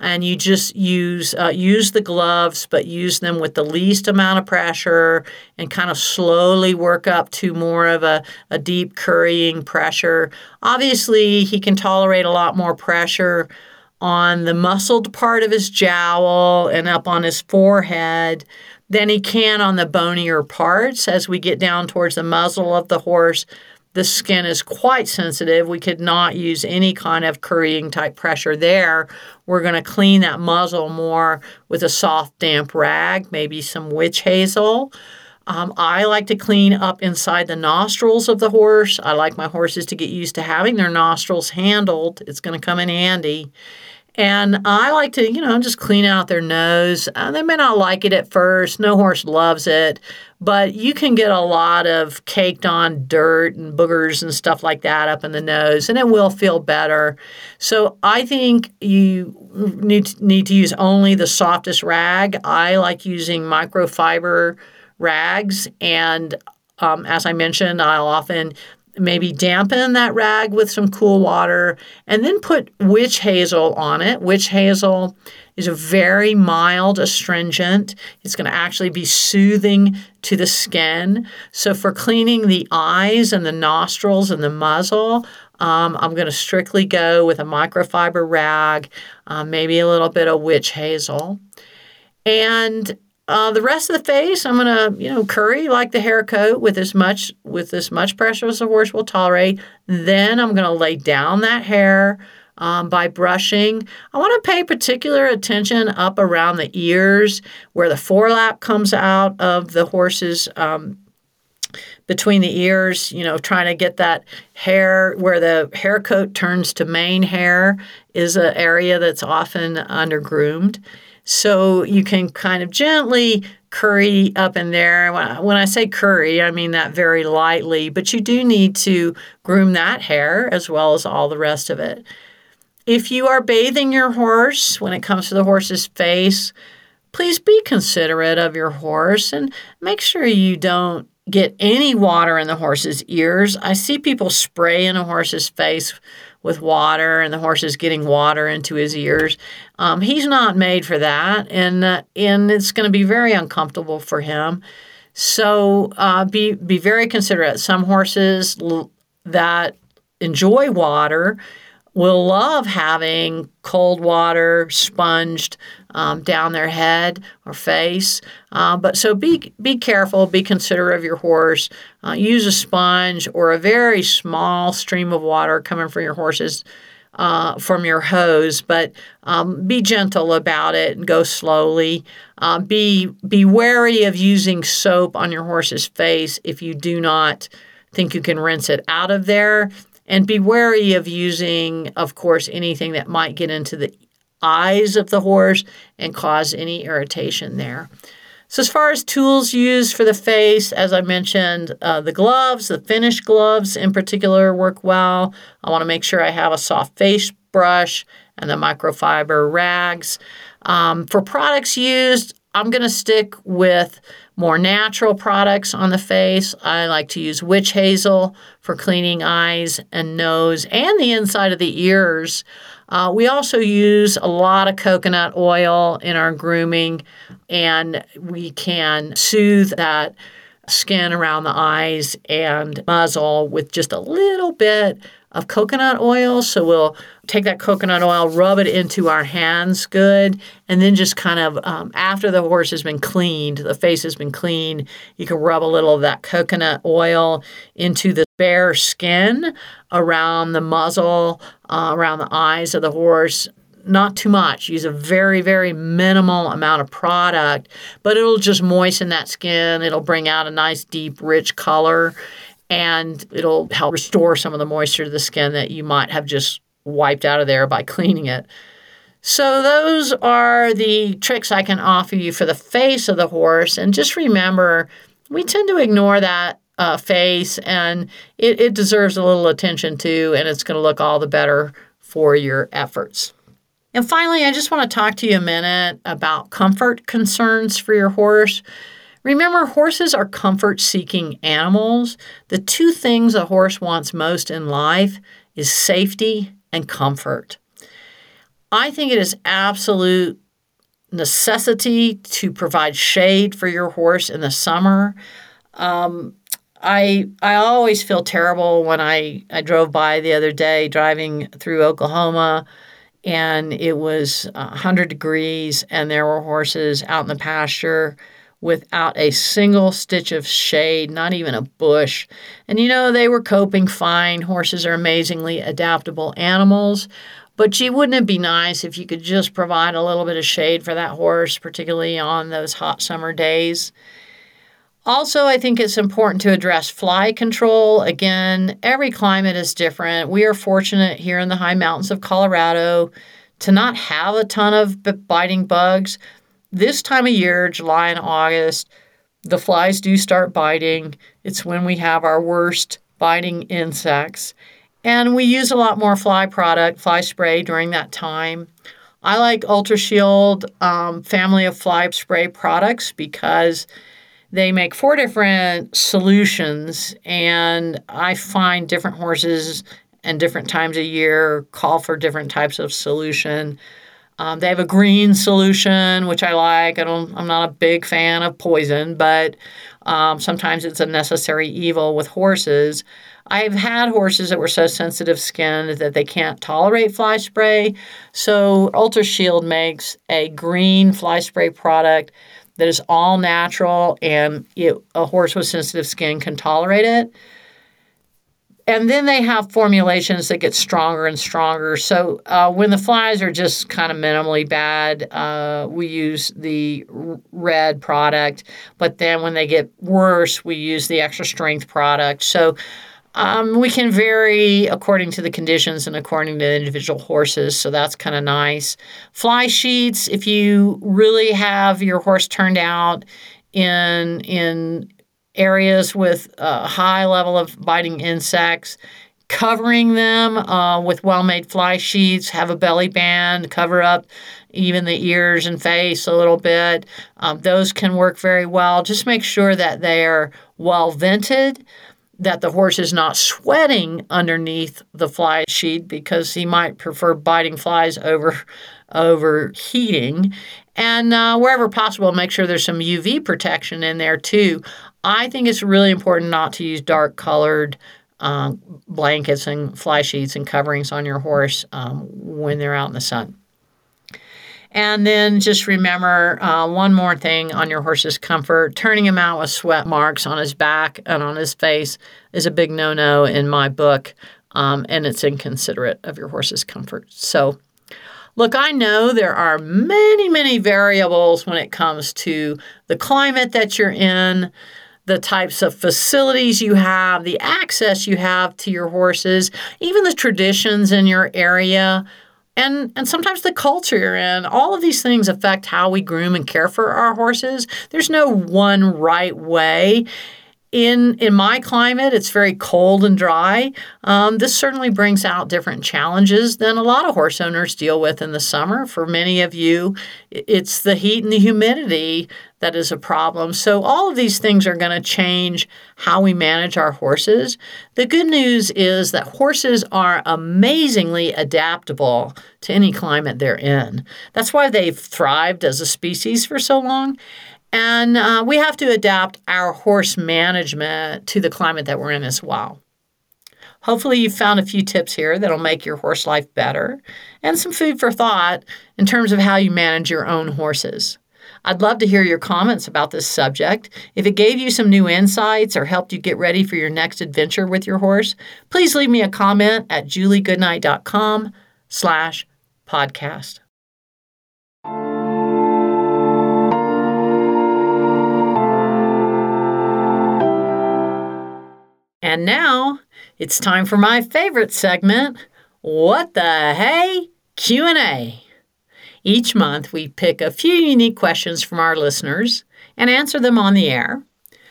and you just use uh, use the gloves, but use them with the least amount of pressure, and kind of slowly work up to more of a, a deep currying pressure. Obviously, he can tolerate a lot more pressure on the muscled part of his jowl and up on his forehead than he can on the bonier parts as we get down towards the muzzle of the horse the skin is quite sensitive. We could not use any kind of currying type pressure there. We're going to clean that muzzle more with a soft, damp rag, maybe some witch hazel. Um, I like to clean up inside the nostrils of the horse. I like my horses to get used to having their nostrils handled. It's going to come in handy. And I like to, you know, just clean out their nose. Uh, they may not like it at first. No horse loves it, but you can get a lot of caked on dirt and boogers and stuff like that up in the nose, and it will feel better. So I think you need to, need to use only the softest rag. I like using microfiber rags, and um, as I mentioned, I'll often maybe dampen that rag with some cool water and then put witch hazel on it. Witch hazel is a very mild astringent. It's going to actually be soothing to the skin. So, for cleaning the eyes and the nostrils and the muzzle, um, I'm going to strictly go with a microfiber rag, uh, maybe a little bit of witch hazel. And uh, the rest of the face, I'm gonna, you know, curry like the hair coat with as much with as much pressure as the horse will tolerate. Then I'm gonna lay down that hair um, by brushing. I want to pay particular attention up around the ears where the forelap comes out of the horse's um, between the ears, you know, trying to get that hair where the hair coat turns to mane hair is an area that's often undergroomed. So you can kind of gently curry up in there. When I say curry, I mean that very lightly, but you do need to groom that hair as well as all the rest of it. If you are bathing your horse when it comes to the horse's face, please be considerate of your horse and make sure you don't get any water in the horse's ears. I see people spray in a horse's face with water and the horse is getting water into his ears. Um, he's not made for that, and uh, and it's going to be very uncomfortable for him. So uh, be be very considerate. Some horses l- that enjoy water will love having cold water sponged um, down their head or face. Uh, but so be be careful, be considerate of your horse. Uh, use a sponge or a very small stream of water coming from your horse's uh, from your hose, but um, be gentle about it and go slowly. Uh, be be wary of using soap on your horse's face if you do not think you can rinse it out of there. And be wary of using, of course, anything that might get into the eyes of the horse and cause any irritation there. So, as far as tools used for the face, as I mentioned, uh, the gloves, the finish gloves in particular, work well. I want to make sure I have a soft face brush and the microfiber rags. Um, for products used, I'm going to stick with more natural products on the face. I like to use witch hazel for cleaning eyes and nose and the inside of the ears. Uh, we also use a lot of coconut oil in our grooming, and we can soothe that skin around the eyes and muzzle with just a little bit of coconut oil. So we'll take that coconut oil, rub it into our hands good, and then just kind of um, after the horse has been cleaned, the face has been cleaned, you can rub a little of that coconut oil into the bare skin around the muzzle, uh, around the eyes of the horse. Not too much. Use a very, very minimal amount of product, but it'll just moisten that skin. It'll bring out a nice, deep, rich color and it'll help restore some of the moisture to the skin that you might have just wiped out of there by cleaning it. So, those are the tricks I can offer you for the face of the horse. And just remember, we tend to ignore that uh, face, and it, it deserves a little attention too, and it's going to look all the better for your efforts. And finally, I just want to talk to you a minute about comfort concerns for your horse. Remember, horses are comfort seeking animals. The two things a horse wants most in life is safety and comfort. I think it is absolute necessity to provide shade for your horse in the summer. Um, I I always feel terrible when I, I drove by the other day driving through Oklahoma and it was 100 degrees and there were horses out in the pasture without a single stitch of shade, not even a bush. And you know, they were coping fine. Horses are amazingly adaptable animals. But gee, wouldn't it be nice if you could just provide a little bit of shade for that horse, particularly on those hot summer days? Also, I think it's important to address fly control. Again, every climate is different. We are fortunate here in the high mountains of Colorado to not have a ton of biting bugs this time of year, July and August, the flies do start biting. It's when we have our worst biting insects. And we use a lot more fly product, fly spray during that time. I like Ultra Shield um, family of fly spray products because they make four different solutions, and I find different horses and different times of year call for different types of solution. Um, they have a green solution, which I like. I don't. I'm not a big fan of poison, but um, sometimes it's a necessary evil with horses. I've had horses that were so sensitive skinned that they can't tolerate fly spray. So Ultra Shield makes a green fly spray product that is all natural, and it, a horse with sensitive skin can tolerate it and then they have formulations that get stronger and stronger. So uh, when the flies are just kind of minimally bad, uh, we use the red product. But then when they get worse, we use the extra strength product. So um, we can vary according to the conditions and according to individual horses. So that's kind of nice. Fly sheets, if you really have your horse turned out in in areas with a high level of biting insects, covering them uh, with well made fly sheets, have a belly band, cover up even the ears and face a little bit. Um, those can work very well. Just make sure that they are well vented. That the horse is not sweating underneath the fly sheet because he might prefer biting flies over overheating And uh, wherever possible, make sure there's some UV protection in there too. I think it's really important not to use dark colored um, blankets and fly sheets and coverings on your horse um, when they're out in the sun. And then just remember uh, one more thing on your horse's comfort. Turning him out with sweat marks on his back and on his face is a big no no in my book, um, and it's inconsiderate of your horse's comfort. So, look, I know there are many, many variables when it comes to the climate that you're in, the types of facilities you have, the access you have to your horses, even the traditions in your area and and sometimes the culture. You're in all of these things affect how we groom and care for our horses. There's no one right way in in my climate it's very cold and dry. Um, this certainly brings out different challenges than a lot of horse owners deal with in the summer. For many of you it's the heat and the humidity that is a problem. So all of these things are going to change how we manage our horses. The good news is that horses are amazingly adaptable to any climate they're in. That's why they've thrived as a species for so long and uh, we have to adapt our horse management to the climate that we're in as well. Hopefully, you've found a few tips here that'll make your horse life better and some food for thought in terms of how you manage your own horses. I'd love to hear your comments about this subject. If it gave you some new insights or helped you get ready for your next adventure with your horse, please leave me a comment at juliegoodnight.com slash podcast. And now it's time for my favorite segment, What the Hey Q&A. Each month we pick a few unique questions from our listeners and answer them on the air.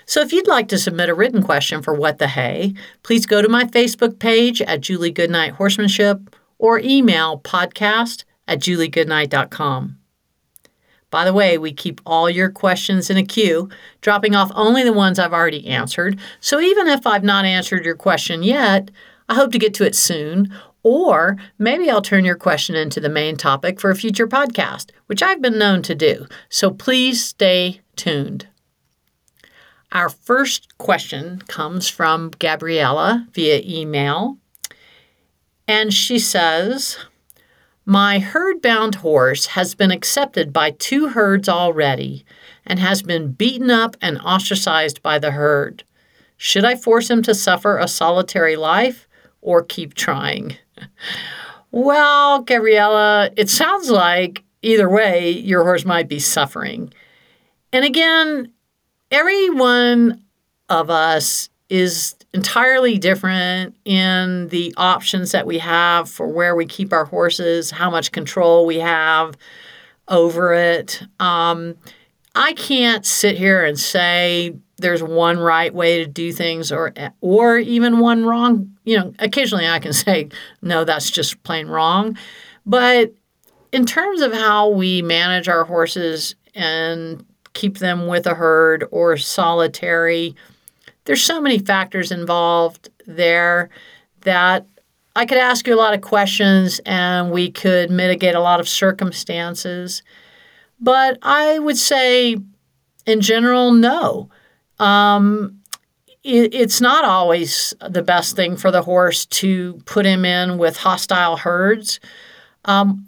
So if you'd like to submit a written question for What the Hey, please go to my Facebook page at Julie Goodnight Horsemanship or email podcast at juliegoodnight.com. By the way, we keep all your questions in a queue, dropping off only the ones I've already answered. So even if I've not answered your question yet, I hope to get to it soon. Or maybe I'll turn your question into the main topic for a future podcast, which I've been known to do. So please stay tuned. Our first question comes from Gabriella via email. And she says, my herd bound horse has been accepted by two herds already and has been beaten up and ostracized by the herd. Should I force him to suffer a solitary life or keep trying? well, Gabriella, it sounds like either way your horse might be suffering. And again, every one of us is entirely different in the options that we have for where we keep our horses, how much control we have over it. Um, I can't sit here and say there's one right way to do things or or even one wrong. You know, occasionally I can say no, that's just plain wrong. But in terms of how we manage our horses and keep them with a herd or solitary, there's so many factors involved there that I could ask you a lot of questions and we could mitigate a lot of circumstances. But I would say, in general, no. Um, it, it's not always the best thing for the horse to put him in with hostile herds. Um,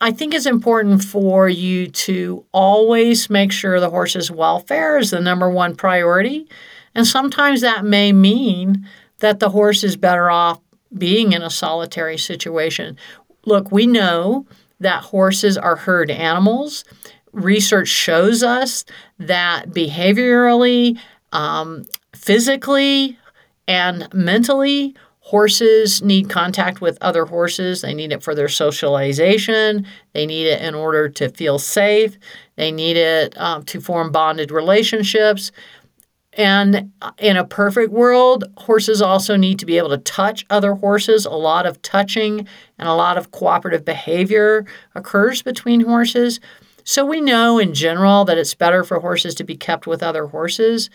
I think it's important for you to always make sure the horse's welfare is the number one priority. And sometimes that may mean that the horse is better off being in a solitary situation. Look, we know that horses are herd animals. Research shows us that behaviorally, um, physically, and mentally, horses need contact with other horses. They need it for their socialization. They need it in order to feel safe. They need it um, to form bonded relationships. And in a perfect world, horses also need to be able to touch other horses. A lot of touching and a lot of cooperative behavior occurs between horses. So we know in general that it's better for horses to be kept with other horses.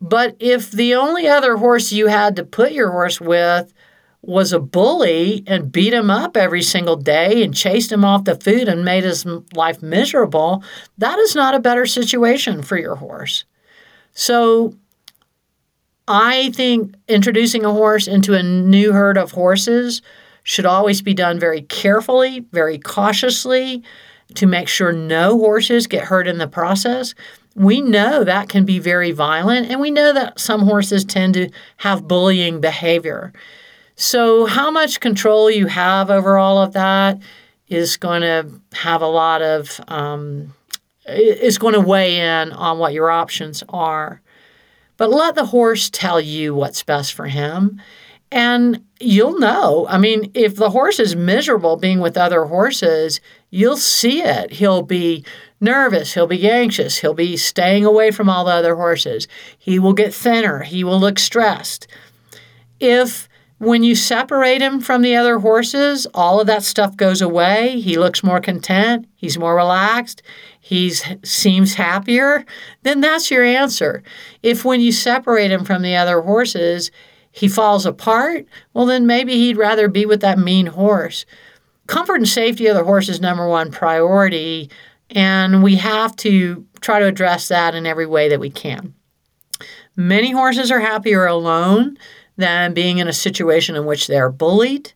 But if the only other horse you had to put your horse with was a bully and beat him up every single day and chased him off the food and made his life miserable, that is not a better situation for your horse. So I think introducing a horse into a new herd of horses should always be done very carefully, very cautiously to make sure no horses get hurt in the process. We know that can be very violent, and we know that some horses tend to have bullying behavior. So, how much control you have over all of that is going to have a lot of, um, is going to weigh in on what your options are. But let the horse tell you what's best for him. And you'll know. I mean, if the horse is miserable being with other horses, you'll see it. He'll be nervous, he'll be anxious, he'll be staying away from all the other horses. He will get thinner, he will look stressed. If when you separate him from the other horses, all of that stuff goes away. He looks more content, he's more relaxed, he seems happier, then that's your answer. If when you separate him from the other horses, he falls apart, well, then maybe he'd rather be with that mean horse. Comfort and safety of the horse is number one priority, and we have to try to address that in every way that we can. Many horses are happier alone than being in a situation in which they're bullied.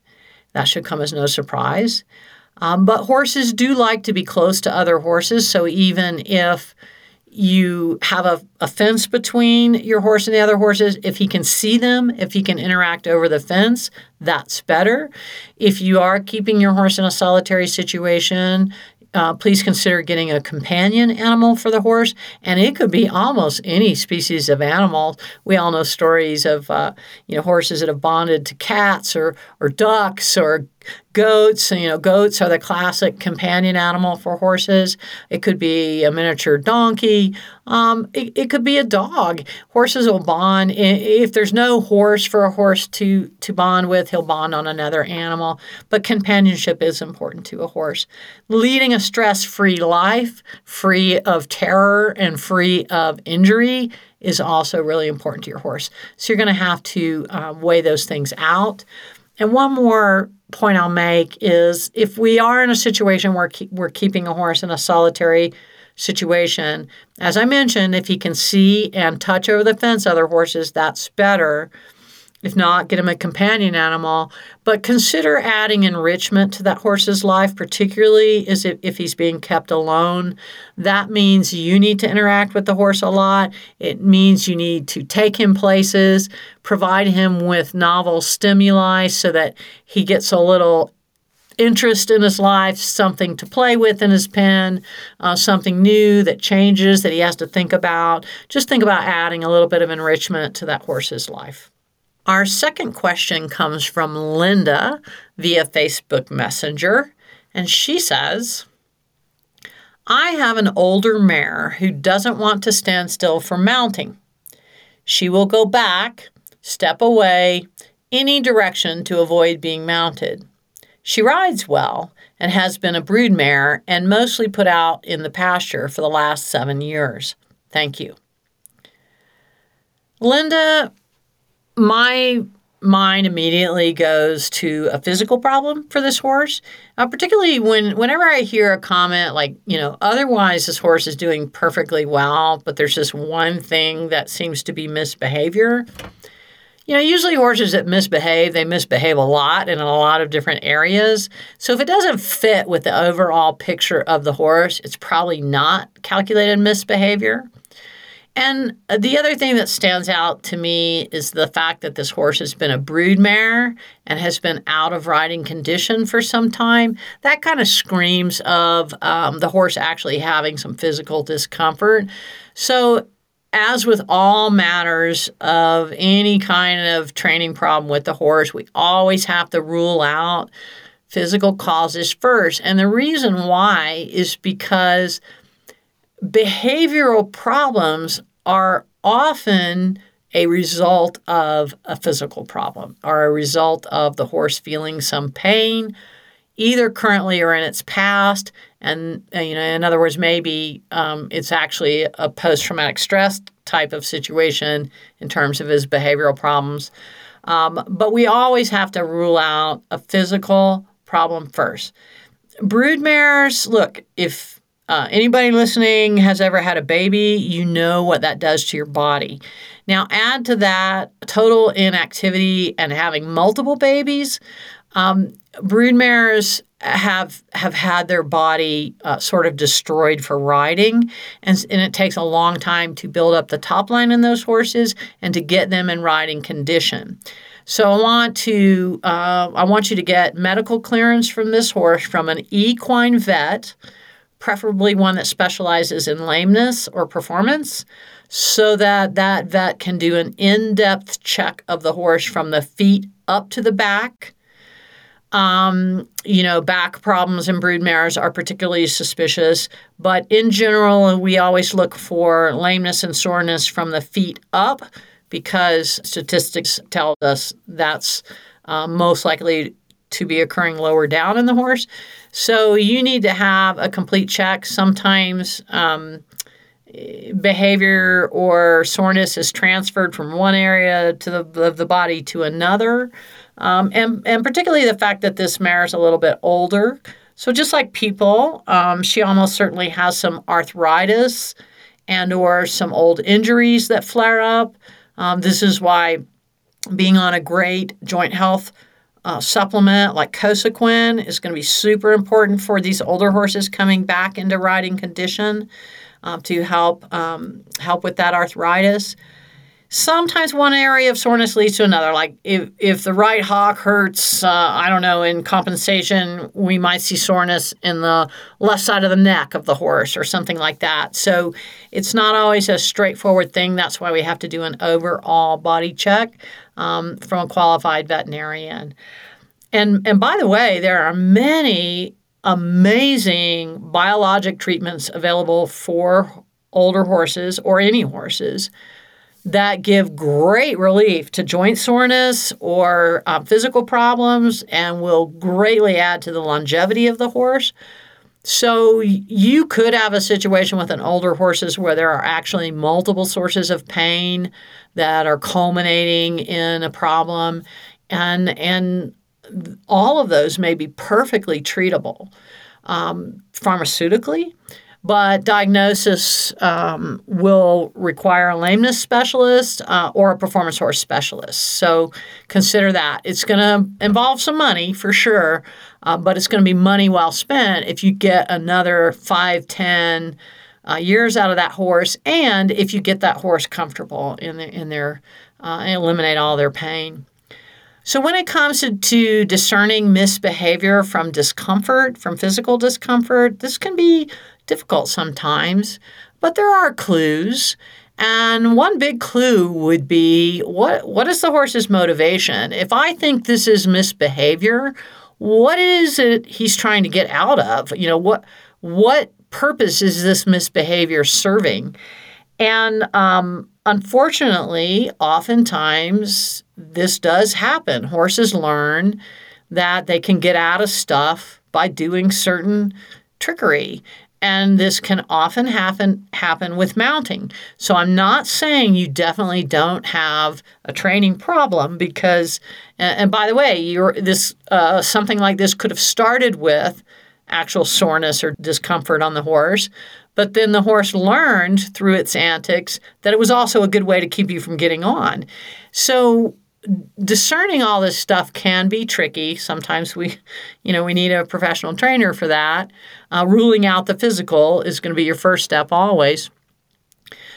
That should come as no surprise. Um, but horses do like to be close to other horses, so even if you have a, a fence between your horse and the other horses. If he can see them, if he can interact over the fence, that's better. If you are keeping your horse in a solitary situation, uh, please consider getting a companion animal for the horse, and it could be almost any species of animal. We all know stories of uh, you know horses that have bonded to cats or or ducks or goats. You know, goats are the classic companion animal for horses. It could be a miniature donkey. Um, it, it could be a dog. Horses will bond. If there's no horse for a horse to, to bond with, he'll bond on another animal. But companionship is important to a horse. Leading a stress free life, free of terror and free of injury, is also really important to your horse. So you're going to have to um, weigh those things out. And one more point I'll make is if we are in a situation where we're keeping a horse in a solitary situation, as I mentioned, if he can see and touch over the fence other horses, that's better. If not, get him a companion animal. But consider adding enrichment to that horse's life, particularly if, if he's being kept alone. That means you need to interact with the horse a lot. It means you need to take him places, provide him with novel stimuli so that he gets a little interest in his life, something to play with in his pen, uh, something new that changes that he has to think about. Just think about adding a little bit of enrichment to that horse's life. Our second question comes from Linda via Facebook Messenger, and she says, I have an older mare who doesn't want to stand still for mounting. She will go back, step away, any direction to avoid being mounted. She rides well and has been a brood mare and mostly put out in the pasture for the last seven years. Thank you. Linda, my mind immediately goes to a physical problem for this horse. Uh, particularly when whenever I hear a comment like, you know, otherwise this horse is doing perfectly well, but there's this one thing that seems to be misbehavior. You know, usually horses that misbehave, they misbehave a lot in a lot of different areas. So if it doesn't fit with the overall picture of the horse, it's probably not calculated misbehavior. And the other thing that stands out to me is the fact that this horse has been a brood mare and has been out of riding condition for some time. That kind of screams of um, the horse actually having some physical discomfort. So, as with all matters of any kind of training problem with the horse, we always have to rule out physical causes first. And the reason why is because behavioral problems are often a result of a physical problem or a result of the horse feeling some pain either currently or in its past and uh, you know in other words maybe um, it's actually a post-traumatic stress type of situation in terms of his behavioral problems Um, but we always have to rule out a physical problem first. Broodmares, look, if uh, anybody listening has ever had a baby, you know what that does to your body. Now, add to that total inactivity and having multiple babies. Um, brood mares have have had their body uh, sort of destroyed for riding, and, and it takes a long time to build up the top line in those horses and to get them in riding condition. So I want to uh, I want you to get medical clearance from this horse from an equine vet, preferably one that specializes in lameness or performance, so that that vet can do an in-depth check of the horse from the feet up to the back um, you know, back problems in brood mares are particularly suspicious, but in general, we always look for lameness and soreness from the feet up because statistics tell us that's uh, most likely to be occurring lower down in the horse. So you need to have a complete check. Sometimes um, behavior or soreness is transferred from one area to the, of the body to another. Um, and, and particularly the fact that this mare is a little bit older. So just like people, um, she almost certainly has some arthritis and or some old injuries that flare up. Um, this is why being on a great joint health uh, supplement like Cosequin is going to be super important for these older horses coming back into riding condition um, to help um, help with that arthritis. Sometimes one area of soreness leads to another. Like if, if the right hock hurts, uh, I don't know, in compensation, we might see soreness in the left side of the neck of the horse or something like that. So it's not always a straightforward thing. That's why we have to do an overall body check um, from a qualified veterinarian. And, and by the way, there are many amazing biologic treatments available for older horses or any horses that give great relief to joint soreness or uh, physical problems and will greatly add to the longevity of the horse. So you could have a situation with an older horses where there are actually multiple sources of pain that are culminating in a problem and and all of those may be perfectly treatable um, pharmaceutically but diagnosis um, will require a lameness specialist uh, or a performance horse specialist. So consider that. It's going to involve some money for sure, uh, but it's going to be money well spent if you get another five, ten uh, years out of that horse, and if you get that horse comfortable in, the, in their uh, and eliminate all their pain. So, when it comes to, to, discerning misbehavior from discomfort, from physical discomfort, this can be difficult sometimes, but there are clues. And one big clue would be what what is the horse's motivation? If I think this is misbehavior, what is it he's trying to get out of? You know, what what purpose is this misbehavior serving? And um, unfortunately, oftentimes this does happen. Horses learn that they can get out of stuff by doing certain trickery and this can often happen happen with mounting. So I'm not saying you definitely don't have a training problem because, and by the way, you're this uh, something like this could have started with actual soreness or discomfort on the horse, but then the horse learned through its antics that it was also a good way to keep you from getting on. So discerning all this stuff can be tricky. Sometimes we, you know, we need a professional trainer for that. Uh, ruling out the physical is going to be your first step always.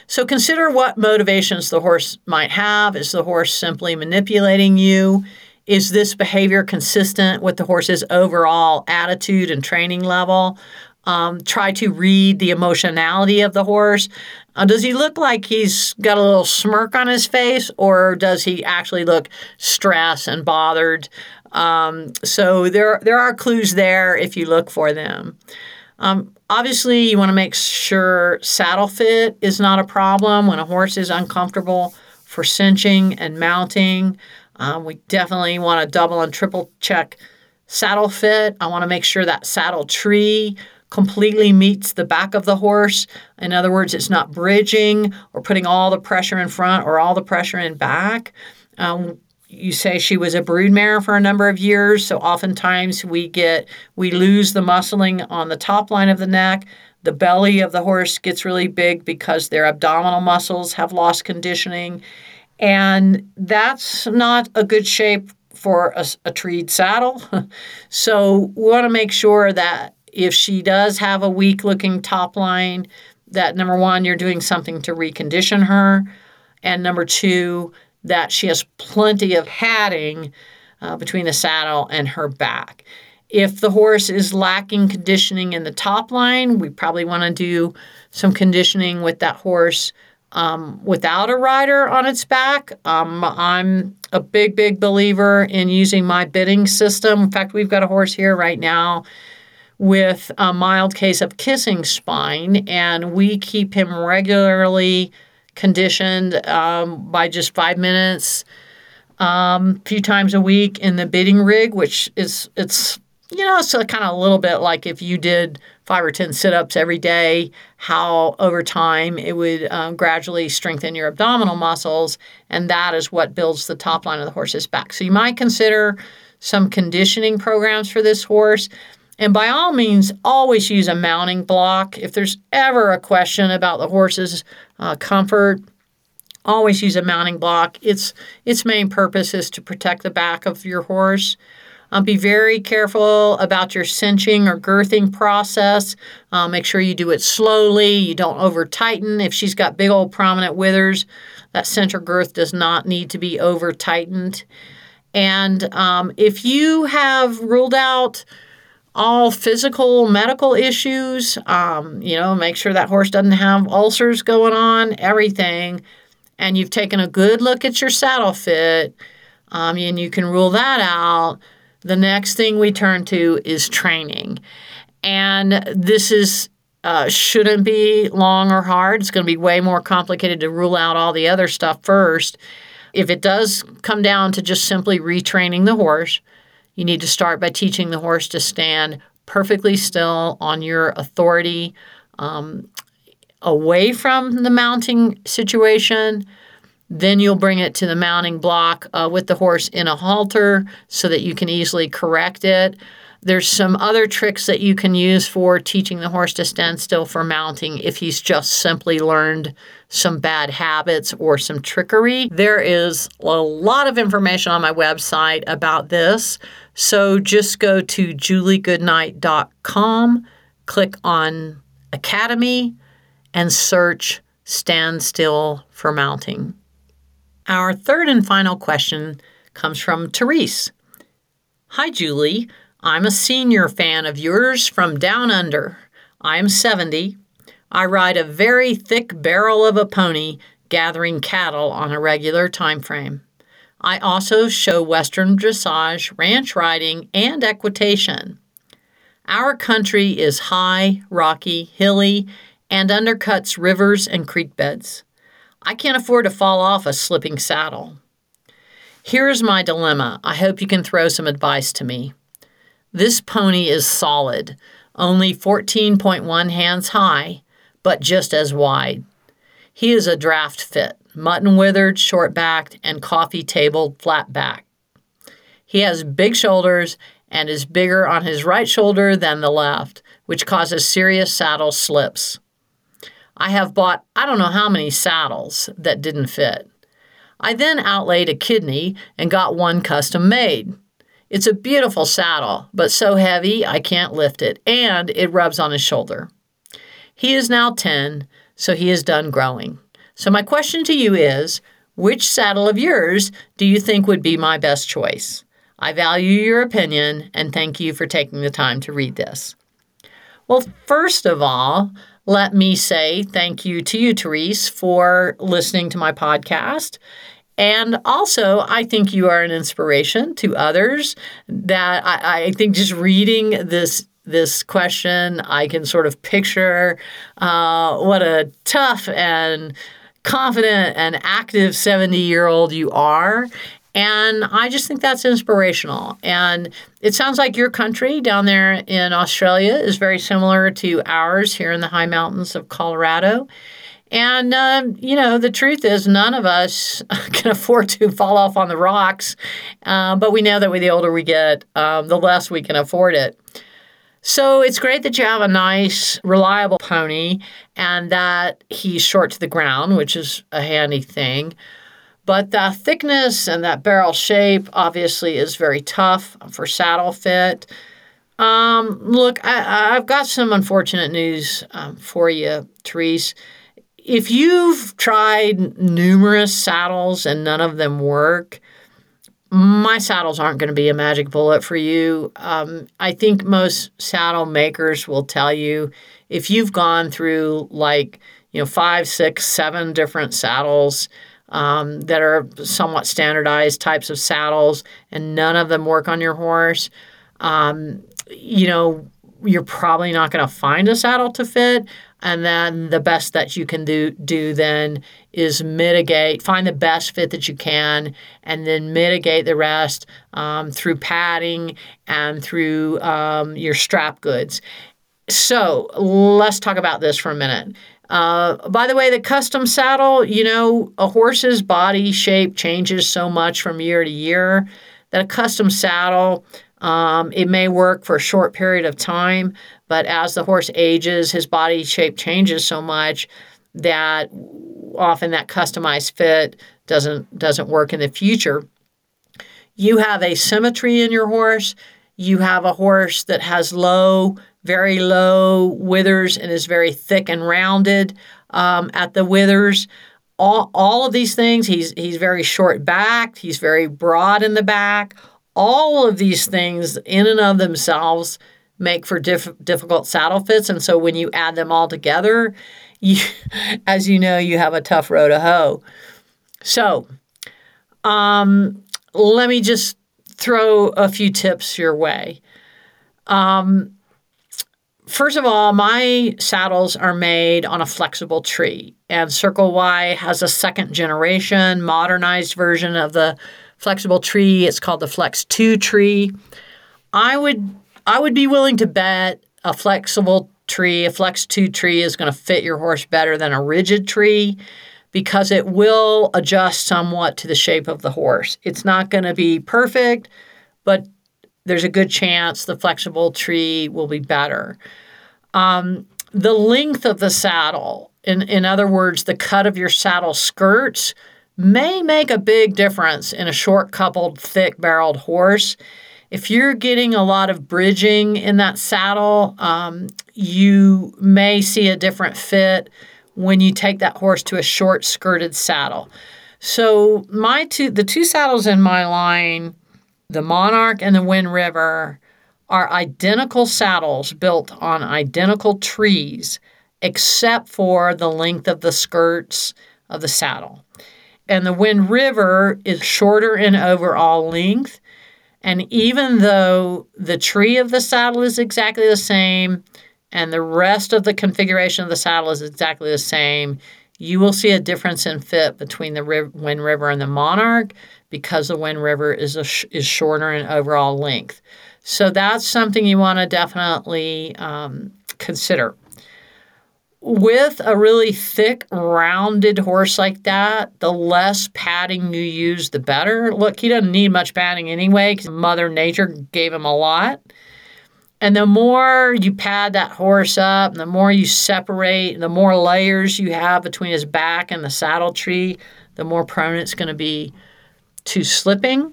So consider what motivations the horse might have. Is the horse simply manipulating you? Is this behavior consistent with the horse's overall attitude and training level? Um, try to read the emotionality of the horse. Uh, does he look like he's got a little smirk on his face, or does he actually look stressed and bothered? Um, so there, there are clues there if you look for them. Um, obviously, you want to make sure saddle fit is not a problem when a horse is uncomfortable for cinching and mounting. Um, we definitely want to double and triple check saddle fit. I want to make sure that saddle tree completely meets the back of the horse. In other words, it's not bridging or putting all the pressure in front or all the pressure in back. Um, you say she was a broodmare for a number of years, so oftentimes we get we lose the muscling on the top line of the neck. The belly of the horse gets really big because their abdominal muscles have lost conditioning. And that's not a good shape for a, a treed saddle. so we want to make sure that if she does have a weak looking top line, that number one, you're doing something to recondition her. And number two, that she has plenty of padding uh, between the saddle and her back. If the horse is lacking conditioning in the top line, we probably want to do some conditioning with that horse um, without a rider on its back. Um, I'm a big, big believer in using my bitting system. In fact, we've got a horse here right now with a mild case of kissing spine, and we keep him regularly conditioned um, by just five minutes um, a few times a week in the bitting rig, which is it's you know so kind of a little bit like if you did five or ten sit-ups every day, how over time it would um, gradually strengthen your abdominal muscles, and that is what builds the top line of the horse's back. So you might consider some conditioning programs for this horse. And by all means, always use a mounting block. If there's ever a question about the horse's uh, comfort, always use a mounting block. Its its main purpose is to protect the back of your horse. Um, be very careful about your cinching or girthing process. Uh, make sure you do it slowly. You don't over tighten. If she's got big old prominent withers, that center girth does not need to be over tightened. And um, if you have ruled out all physical medical issues. Um, you know, make sure that horse doesn't have ulcers going on, everything. And you've taken a good look at your saddle fit, um, and you can rule that out. The next thing we turn to is training. And this is uh, shouldn't be long or hard. It's going to be way more complicated to rule out all the other stuff first. If it does come down to just simply retraining the horse, you need to start by teaching the horse to stand perfectly still on your authority, um, away from the mounting situation. Then you'll bring it to the mounting block uh, with the horse in a halter so that you can easily correct it. There's some other tricks that you can use for teaching the horse to stand still for mounting if he's just simply learned some bad habits or some trickery. There is a lot of information on my website about this. So just go to juliegoodnight.com, click on Academy, and search Stand Still for Mounting. Our third and final question comes from Therese. Hi, Julie. I'm a senior fan of yours from down under. I'm 70. I ride a very thick barrel of a pony gathering cattle on a regular time frame. I also show Western dressage, ranch riding, and equitation. Our country is high, rocky, hilly, and undercuts rivers and creek beds. I can't afford to fall off a slipping saddle. Here's my dilemma. I hope you can throw some advice to me. This pony is solid, only 14.1 hands high, but just as wide. He is a draft fit, mutton withered, short backed, and coffee tabled flat back. He has big shoulders and is bigger on his right shoulder than the left, which causes serious saddle slips. I have bought I don't know how many saddles that didn't fit. I then outlaid a kidney and got one custom made. It's a beautiful saddle, but so heavy I can't lift it, and it rubs on his shoulder. He is now 10, so he is done growing. So, my question to you is which saddle of yours do you think would be my best choice? I value your opinion and thank you for taking the time to read this. Well, first of all, let me say thank you to you, Therese, for listening to my podcast and also, I think you are an inspiration to others. That I, I think just reading this this question, I can sort of picture uh, what a tough and confident and active 70 year old you are. And I just think that's inspirational. And it sounds like your country down there in Australia is very similar to ours here in the high mountains of Colorado. And, uh, you know, the truth is, none of us can afford to fall off on the rocks. Uh, but we know that the older we get, um, the less we can afford it. So it's great that you have a nice, reliable pony and that he's short to the ground, which is a handy thing. But the thickness and that barrel shape obviously is very tough for saddle fit. Um, look, I, have got some unfortunate news um, for you, Therese. If you've tried numerous saddles and none of them work, my saddles aren't going to be a magic bullet for you. Um, I think most saddle makers will tell you if you've gone through like, you know, five, six, seven different saddles um, that are somewhat standardized types of saddles and none of them work on your horse, um, you know, you're probably not going to find a saddle to fit. And then the best that you can do do then is mitigate, find the best fit that you can, and then mitigate the rest um, through padding and through um, your strap goods. So let's talk about this for a minute. Uh, by the way, the custom saddle, you know, a horse's body shape changes so much from year to year that a custom saddle um, it may work for a short period of time, but as the horse ages, his body shape changes so much that often that customized fit doesn't doesn't work in the future. You have asymmetry in your horse. You have a horse that has low, very low withers and is very thick and rounded um, at the withers. All, all of these things, he's, he's very short backed, he's very broad in the back all of these things in and of themselves make for diff- difficult saddle fits and so when you add them all together you as you know you have a tough row to hoe so um, let me just throw a few tips your way um, first of all my saddles are made on a flexible tree and Circle Y has a second generation modernized version of the flexible tree. It's called the Flex 2 tree. I would I would be willing to bet a flexible tree, a Flex 2 tree is going to fit your horse better than a rigid tree because it will adjust somewhat to the shape of the horse. It's not going to be perfect, but there's a good chance the flexible tree will be better. Um, the length of the saddle, in, in other words, the cut of your saddle skirts, may make a big difference in a short coupled, thick barreled horse. If you're getting a lot of bridging in that saddle, um, you may see a different fit when you take that horse to a short skirted saddle. So my two the two saddles in my line, the Monarch and the Wind River, are identical saddles built on identical trees, except for the length of the skirts of the saddle and the Wind River is shorter in overall length. And even though the tree of the saddle is exactly the same and the rest of the configuration of the saddle is exactly the same, you will see a difference in fit between the Wind River and the Monarch because the Wind River is, sh- is shorter in overall length. So that's something you want to definitely um, consider with a really thick, rounded horse like that, the less padding you use, the better. Look, he doesn't need much padding anyway because Mother Nature gave him a lot. And the more you pad that horse up, the more you separate, the more layers you have between his back and the saddle tree, the more prone it's going to be to slipping.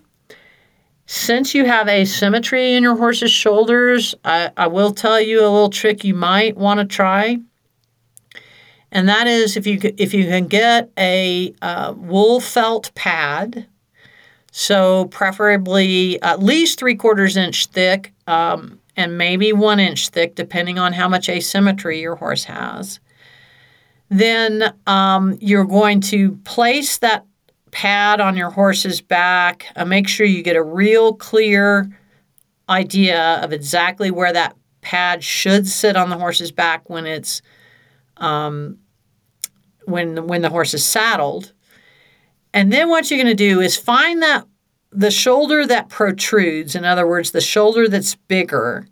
Since you have asymmetry in your horse's shoulders, I, I will tell you a little trick you might want to try and that is if you if you can get a uh, wool felt pad, so preferably at least three quarters inch thick, um, and maybe one inch thick, depending on how much asymmetry your horse has. Then um, you're going to place that pad on your horse's back. Uh, make sure you get a real clear idea of exactly where that pad should sit on the horse's back when it's um, when when the horse is saddled. And then what you're going to do is find that the shoulder that protrudes, in other words, the shoulder that's bigger,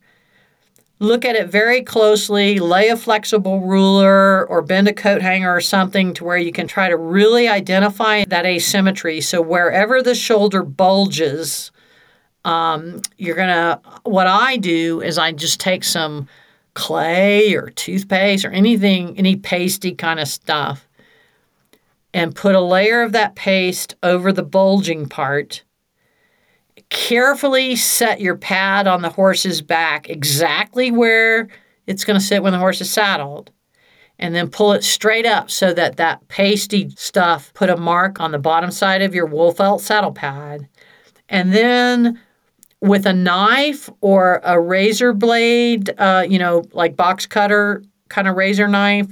look at it very closely, lay a flexible ruler or bend a coat hanger or something to where you can try to really identify that asymmetry. So wherever the shoulder bulges, um, you're gonna. What I do is I just take some clay or toothpaste or anything, any pasty kind of stuff, and put a layer of that paste over the bulging part. Carefully set your pad on the horse's back exactly where it's going to sit when the horse is saddled and then pull it straight up so that that pasty stuff put a mark on the bottom side of your wool felt saddle pad. And then with a knife or a razor blade uh, you know like box cutter kind of razor knife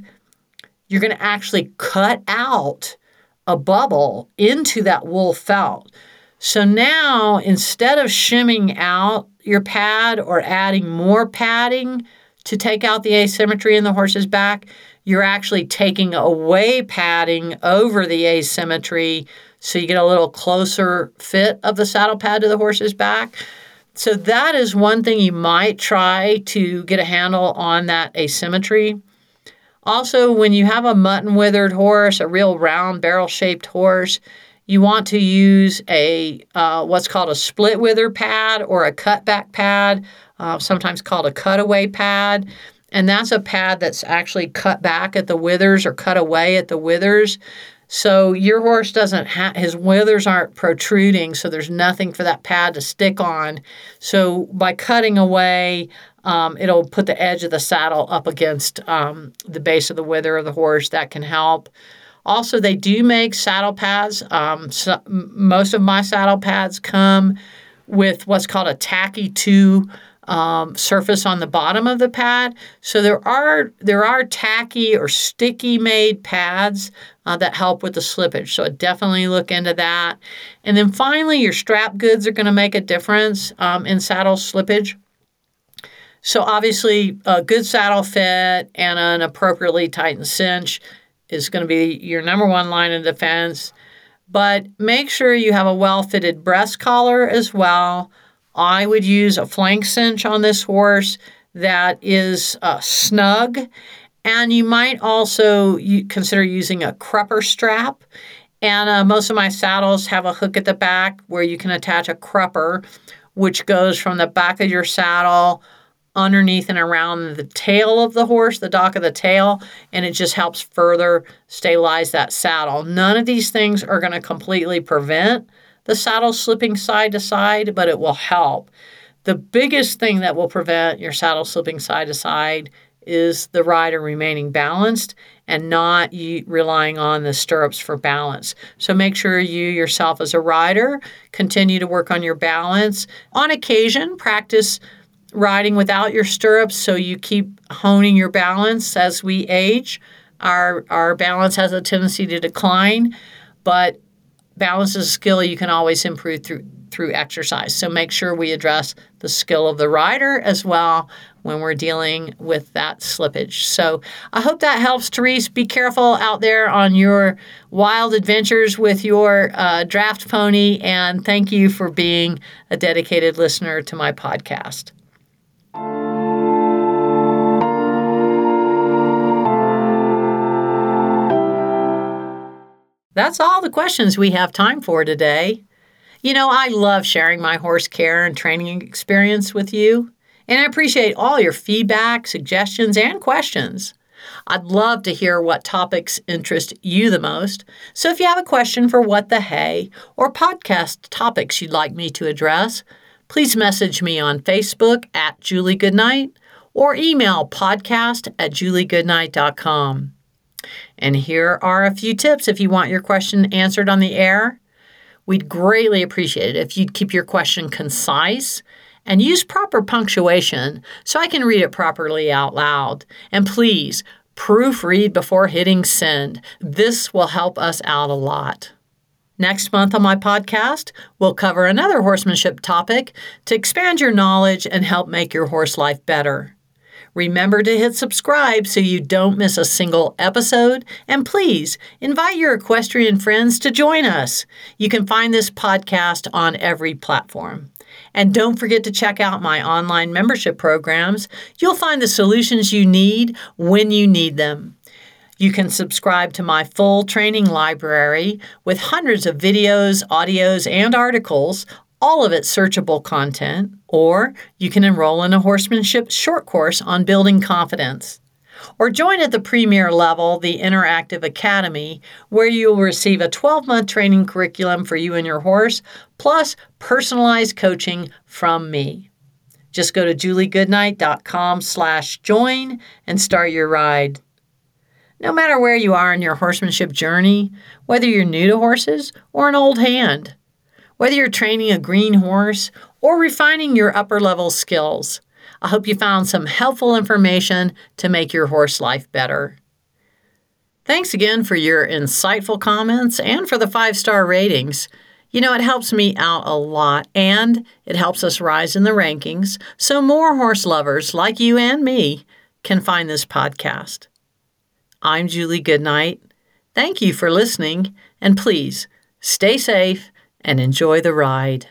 you're going to actually cut out a bubble into that wool felt so now instead of shimming out your pad or adding more padding to take out the asymmetry in the horse's back, you're actually taking away padding over the asymmetry so you get a little closer fit of the saddle pad to the horse's back. So that is one thing you might try to get a handle on that asymmetry. Also, when you have a mutton withered horse, a real round barrel shaped horse, you want to use a uh, what's called a split wither pad or a cutback pad, uh, sometimes called a cutaway pad. And that's a pad that's actually cut back at the withers or cut away at the withers. So your horse doesn't have his withers aren't protruding, so there's nothing for that pad to stick on. So by cutting away, um, it'll put the edge of the saddle up against um, the base of the wither of the horse. That can help. Also, they do make saddle pads. Um, so most of my saddle pads come with what's called a Tacky Too um, surface on the bottom of the pad. So there are there are tacky or sticky made pads uh, that help with the slippage. So definitely look into that. And then finally, your strap goods are going to make a difference um, in saddle slippage. So obviously, a good saddle fit and an appropriately tightened cinch is going to be your number one line of defense. But make sure you have a well fitted breast collar as well. I would use a flank cinch on this horse that is uh, snug. And you might also consider using a crupper strap. And uh, most of my saddles have a hook at the back where you can attach a crupper, which goes from the back of your saddle underneath and around the tail of the horse, the dock of the tail, and it just helps further stabilize that saddle. None of these things are going to completely prevent the saddle slipping side to side, but it will help. The biggest thing that will prevent your saddle slipping side to side is the rider remaining balanced and not relying on the stirrups for balance. So make sure you yourself as a rider continue to work on your balance. On occasion, practice riding without your stirrups so you keep honing your balance as we age. Our, our balance has a tendency to decline, but balance is a skill you can always improve through through exercise. So make sure we address the skill of the rider as well when we're dealing with that slippage. So I hope that helps, Therese. Be careful out there on your wild adventures with your uh, draft pony, and thank you for being a dedicated listener to my podcast. That's all the questions we have time for today. You know, I love sharing my horse care and training experience with you, and I appreciate all your feedback, suggestions, and questions. I'd love to hear what topics interest you the most. So if you have a question for What the Hay or podcast topics you'd like me to address, please message me on Facebook at Julie Goodnight or email podcast at juliegoodnight.com. And here are a few tips if you want your question answered on the air. We'd greatly appreciate it if you'd keep your question concise and use proper punctuation so I can read it properly out loud. And please, proofread before hitting send. This will help us out a lot. Next month on my podcast, we'll cover another horsemanship topic to expand your knowledge and help make your horse life better. Remember to hit subscribe so you don't miss a single episode. And please invite your equestrian friends to join us. You can find this podcast on every platform. And don't forget to check out my online membership programs. You'll find the solutions you need when you need them. You can subscribe to my full training library with hundreds of videos, audios, and articles, all of its searchable content, or you can enroll in a horsemanship short course on building confidence. Or join at the premier level, the Interactive Academy, where you'll receive a 12 month training curriculum for you and your horse, plus personalized coaching from me. Just go to juliegoodnight.com slash join and start your ride. No matter where you are in your horsemanship journey, whether you're new to horses or an old hand, whether you're training a green horse or refining your upper level skills, I hope you found some helpful information to make your horse life better. Thanks again for your insightful comments and for the five star ratings. You know, it helps me out a lot and it helps us rise in the rankings so more horse lovers like you and me can find this podcast. I'm Julie Goodnight. Thank you for listening, and please stay safe and enjoy the ride.